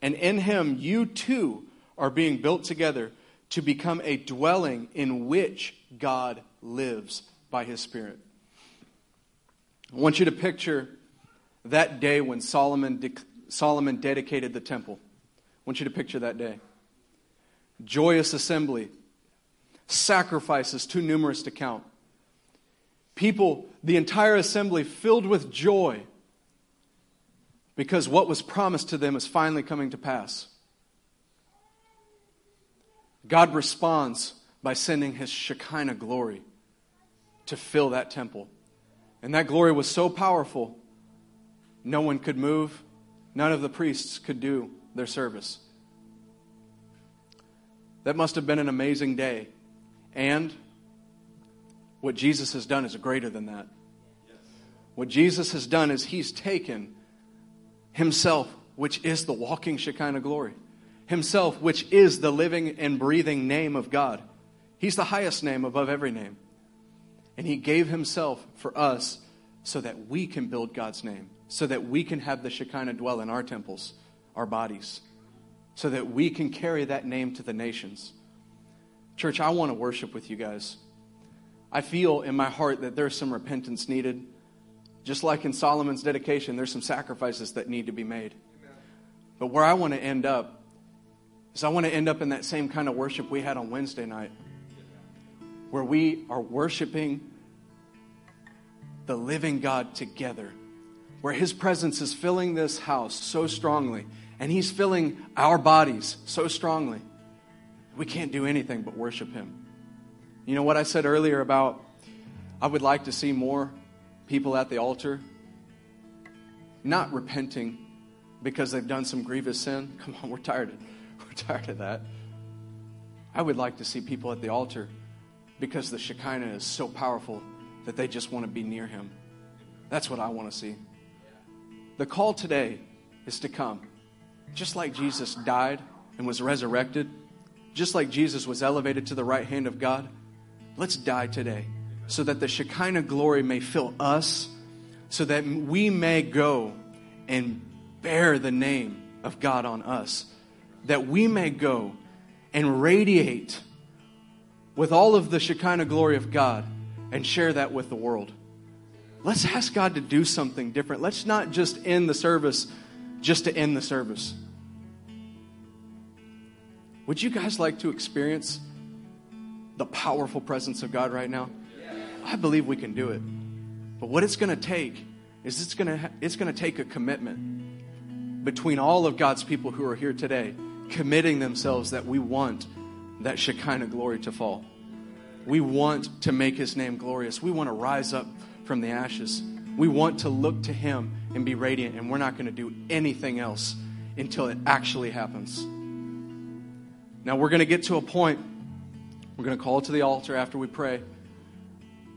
And in him you too are being built together to become a dwelling in which God lives by his Spirit. I want you to picture that day when Solomon, de- Solomon dedicated the temple. I want you to picture that day. Joyous assembly, sacrifices too numerous to count. People, the entire assembly filled with joy because what was promised to them is finally coming to pass. God responds by sending his Shekinah glory to fill that temple. And that glory was so powerful, no one could move, none of the priests could do their service. That must have been an amazing day. And what Jesus has done is greater than that. What Jesus has done is he's taken himself, which is the walking Shekinah glory, himself, which is the living and breathing name of God. He's the highest name above every name. And he gave himself for us so that we can build God's name, so that we can have the Shekinah dwell in our temples, our bodies, so that we can carry that name to the nations. Church, I want to worship with you guys. I feel in my heart that there's some repentance needed. Just like in Solomon's dedication, there's some sacrifices that need to be made. But where I want to end up is I want to end up in that same kind of worship we had on Wednesday night, where we are worshiping the living God together, where His presence is filling this house so strongly, and He's filling our bodies so strongly. We can't do anything but worship Him. You know what I said earlier about I would like to see more people at the altar not repenting because they've done some grievous sin. Come on, we're tired of we're tired of that. I would like to see people at the altar because the Shekinah is so powerful that they just want to be near Him. That's what I want to see. The call today is to come. Just like Jesus died and was resurrected, just like Jesus was elevated to the right hand of God, let's die today so that the Shekinah glory may fill us, so that we may go and bear the name of God on us that we may go and radiate with all of the Shekinah glory of God and share that with the world. Let's ask God to do something different. Let's not just end the service just to end the service. Would you guys like to experience the powerful presence of God right now? I believe we can do it. But what it's going to take is it's going to it's going to take a commitment between all of God's people who are here today, committing themselves that we want that Shekinah glory to fall. We want to make his name glorious. We want to rise up from the ashes. We want to look to him and be radiant, and we're not going to do anything else until it actually happens. Now, we're going to get to a point, we're going to call to the altar after we pray.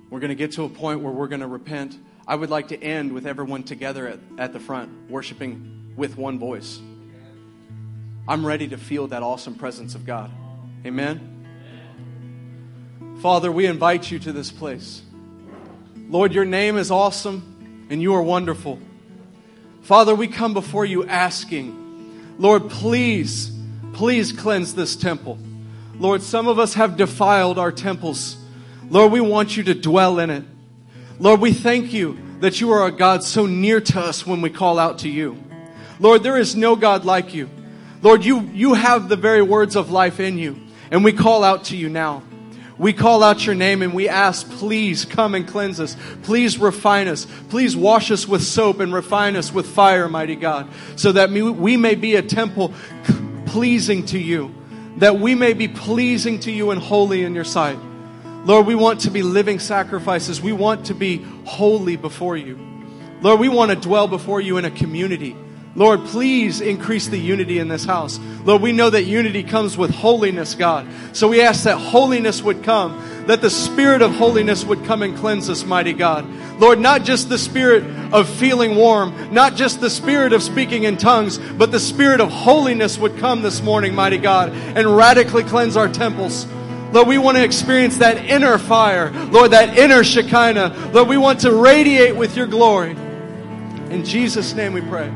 We're going to get to a point where we're going to repent. I would like to end with everyone together at, at the front, worshiping with one voice. I'm ready to feel that awesome presence of God. Amen. Father, we invite you to this place. Lord, your name is awesome and you are wonderful. Father, we come before you asking, Lord, please, please cleanse this temple. Lord, some of us have defiled our temples. Lord, we want you to dwell in it. Lord, we thank you that you are a God so near to us when we call out to you. Lord, there is no God like you. Lord, you, you have the very words of life in you, and we call out to you now. We call out your name and we ask, please come and cleanse us. Please refine us. Please wash us with soap and refine us with fire, mighty God, so that we may be a temple pleasing to you, that we may be pleasing to you and holy in your sight. Lord, we want to be living sacrifices. We want to be holy before you. Lord, we want to dwell before you in a community Lord, please increase the unity in this house. Lord, we know that unity comes with holiness, God. So we ask that holiness would come, that the spirit of holiness would come and cleanse us, mighty God. Lord, not just the spirit of feeling warm, not just the spirit of speaking in tongues, but the spirit of holiness would come this morning, mighty God, and radically cleanse our temples. Lord, we want to experience that inner fire. Lord, that inner Shekinah. Lord, we want to radiate with your glory. In Jesus' name we pray.